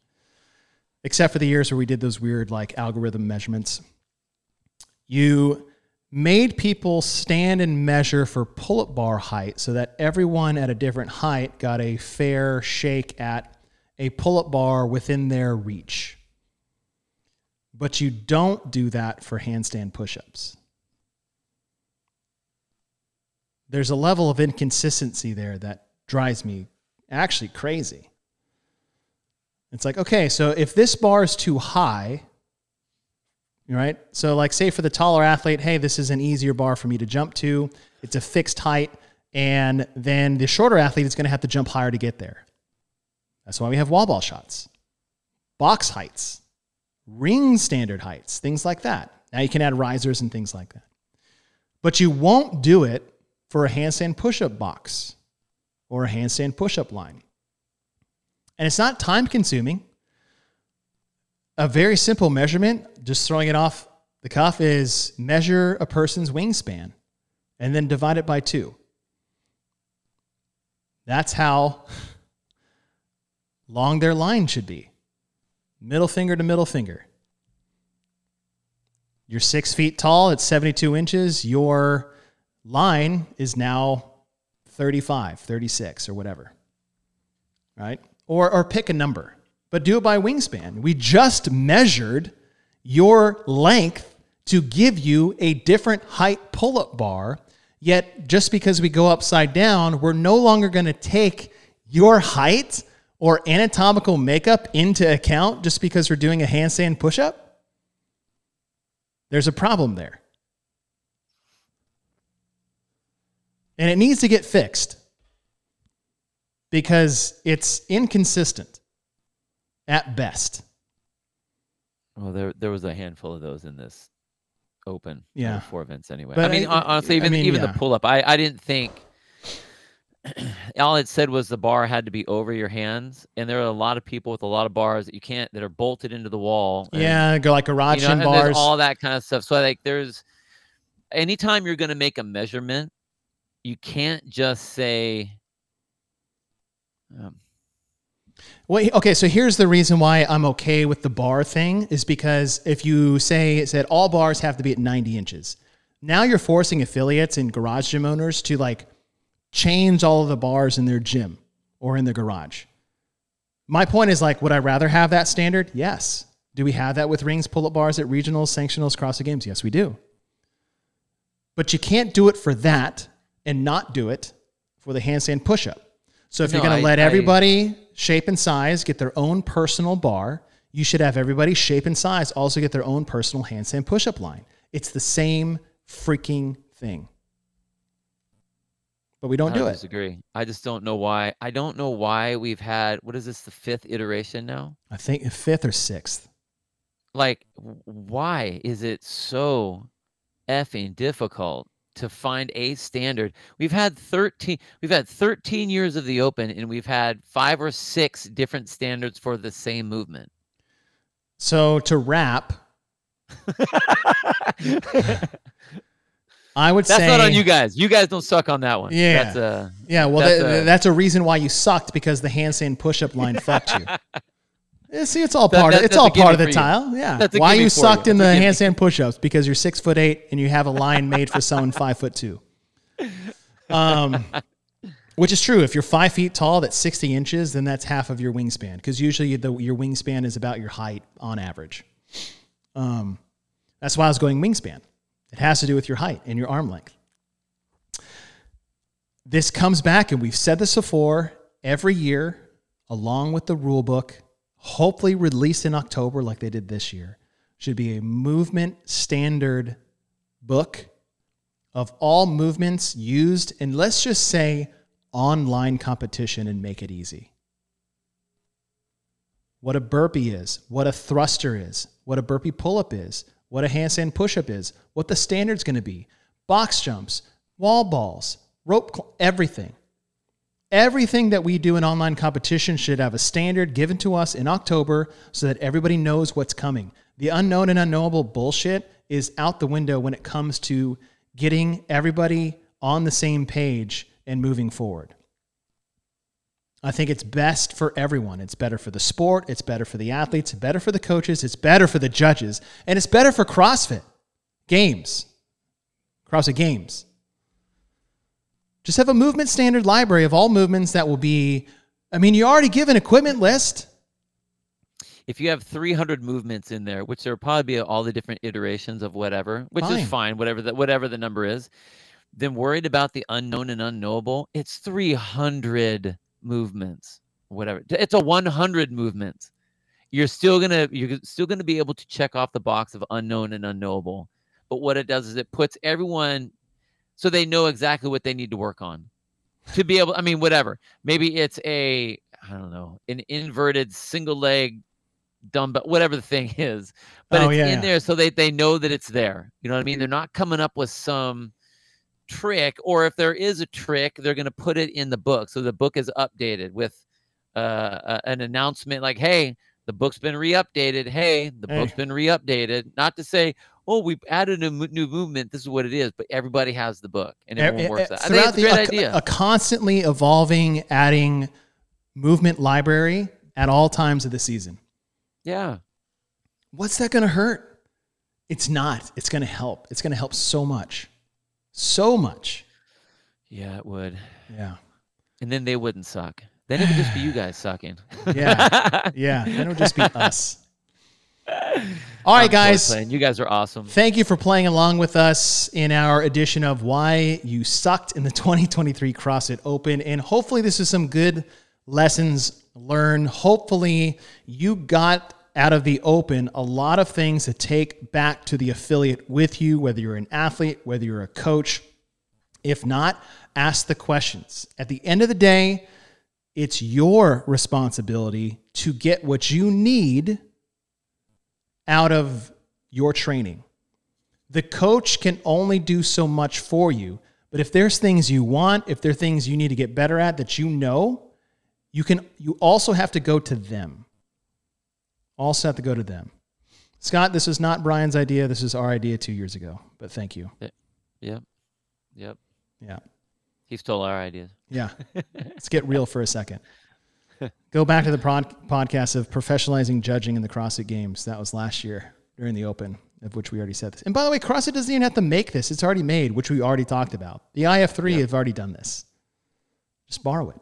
Except for the years where we did those weird like algorithm measurements. You made people stand and measure for pull-up bar height so that everyone at a different height got a fair shake at a pull-up bar within their reach. But you don't do that for handstand push-ups. There's a level of inconsistency there that drives me actually crazy. It's like, okay, so if this bar is too high, right? So, like, say for the taller athlete, hey, this is an easier bar for me to jump to. It's a fixed height. And then the shorter athlete is going to have to jump higher to get there. That's why we have wall ball shots, box heights, ring standard heights, things like that. Now you can add risers and things like that. But you won't do it for a handstand push up box or a handstand push up line. And it's not time consuming. A very simple measurement, just throwing it off the cuff, is measure a person's wingspan and then divide it by two. That's how long their line should be middle finger to middle finger. You're six feet tall, it's 72 inches. Your line is now 35, 36, or whatever. Right? Or, or pick a number, but do it by wingspan. We just measured your length to give you a different height pull up bar. Yet, just because we go upside down, we're no longer going to take your height or anatomical makeup into account just because we're doing a handstand push up. There's a problem there. And it needs to get fixed because it's inconsistent at best. Well, there there was a handful of those in this open yeah four events anyway. But I mean, I, honestly, even I mean, even yeah. the pull up, I I didn't think. all it said was the bar had to be over your hands, and there are a lot of people with a lot of bars that you can't that are bolted into the wall. And, yeah, go like garage you know, bars, all that kind of stuff. So like, there's anytime you're going to make a measurement, you can't just say um, well, okay, so here's the reason why I'm okay with the bar thing is because if you say that all bars have to be at 90 inches, now you're forcing affiliates and garage gym owners to like change all of the bars in their gym or in the garage. My point is like, would I rather have that standard? Yes. Do we have that with rings, pull up bars at regionals, sanctionals, cross the games? Yes, we do. But you can't do it for that and not do it for the handstand push up. So if no, you're going to let everybody I, shape and size get their own personal bar, you should have everybody shape and size also get their own personal handstand push up line. It's the same freaking thing. But we don't I do it. Disagree. I just don't know why. I don't know why we've had what is this the fifth iteration now? I think fifth or sixth. Like, why is it so effing difficult to find a standard. We've had 13 we've had 13 years of the open and we've had 5 or 6 different standards for the same movement. So to wrap I would that's say that's not on you guys. You guys don't suck on that one. Yeah, that's a, yeah. Well, that's, that, a, that's a reason why you sucked because the handstand push-up line fucked you. Yeah, see, it's all part. That, of, it's all part of the tile. Yeah. That's Why you sucked you. in the handstand push-ups? Because you're six foot eight and you have a line made for someone five foot two. Um, which is true. If you're five feet tall, that's sixty inches. Then that's half of your wingspan. Because usually the, your wingspan is about your height on average. Um, that's why I was going wingspan. It has to do with your height and your arm length. This comes back, and we've said this before every year, along with the rule book hopefully released in October like they did this year, should be a movement standard book of all movements used in, let's just say, online competition and make it easy. What a burpee is, what a thruster is, what a burpee pull up is, what a handstand push up is, what the standard's going to be, box jumps, wall balls, rope, cl- everything. Everything that we do in online competition should have a standard given to us in October so that everybody knows what's coming. The unknown and unknowable bullshit is out the window when it comes to getting everybody on the same page and moving forward. I think it's best for everyone. It's better for the sport, it's better for the athletes, it's better for the coaches, it's better for the judges, and it's better for CrossFit games. CrossFit games. Just have a movement standard library of all movements that will be I mean, you already give an equipment list. If you have 300 movements in there, which there will probably be all the different iterations of whatever, which Fine. is fine, whatever the whatever the number is, then worried about the unknown and unknowable. It's 300 movements, whatever. It's a 100 movements. You're still gonna you're still gonna be able to check off the box of unknown and unknowable. But what it does is it puts everyone so they know exactly what they need to work on to be able. I mean, whatever. Maybe it's a I don't know an inverted single leg dumbbell, whatever the thing is. But Oh, it's yeah, in yeah. there so they they know that it's there. You know what I mean? They're not coming up with some trick, or if there is a trick, they're going to put it in the book. So the book is updated with uh, an announcement like, "Hey, the book's been re-updated. Hey, the Hey. book's been re-updated." Not to say, "Oh, we've added a new movement. This is what it is," but everybody has the book and everyone works that. I think it's a the- great a, idea. a constantly evolving, adding movement library at all times of the season. yeah, What's that going to hurt? It's not. It's going to help. It's going to help so much. So much. yeah, it would. Yeah. And then they wouldn't suck. Then it would just be you guys sucking. Yeah. Yeah. Then it would just be us. All right, guys. You guys are awesome. Thank you for playing along with us in our edition of Why You Sucked in the 2023 CrossFit Open. And hopefully, this is some good lessons learned. Hopefully, you got out of the Open a lot of things to take back to the affiliate with you, whether you're an athlete, whether you're a coach. If not, ask the questions. At the end of the day, it's your responsibility to get what you need out of your training. The coach can only do so much for you, but if there's things you want, if there are things you need to get better at that you know, you can you also have to go to them. Also have to go to them. Scott, this is not Brian's idea. This is our idea 2 years ago. But thank you. Yep. Yep. Yeah. He stole our ideas. Yeah. Let's get real for a second. Go back to the prod- podcast of professionalizing judging in the CrossFit Games. That was last year during the Open, of which we already said this. And by the way, CrossFit doesn't even have to make this. It's already made, which we already talked about. The IF3 Yeah. have already done this. Just borrow it.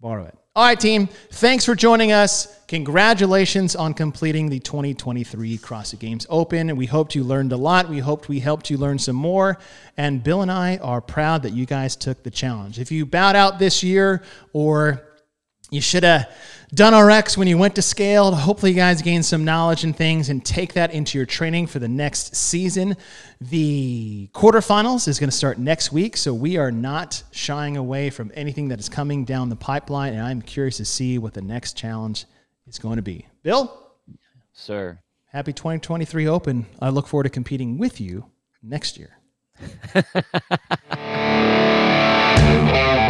Borrow it. All right, team. Thanks for joining us. Congratulations on completing the 2023 CrossFit Games Open. We hoped you learned a lot. We hoped we helped you learn some more. And Bill and I are proud that you guys took the challenge. If you bowed out this year or you should have done RX when you went to scale. Hopefully, you guys gain some knowledge and things and take that into your training for the next season. The quarterfinals is going to start next week, so we are not shying away from anything that is coming down the pipeline. And I'm curious to see what the next challenge is going to be. Bill, Sir. happy 2023 Open. I look forward to competing with you next year.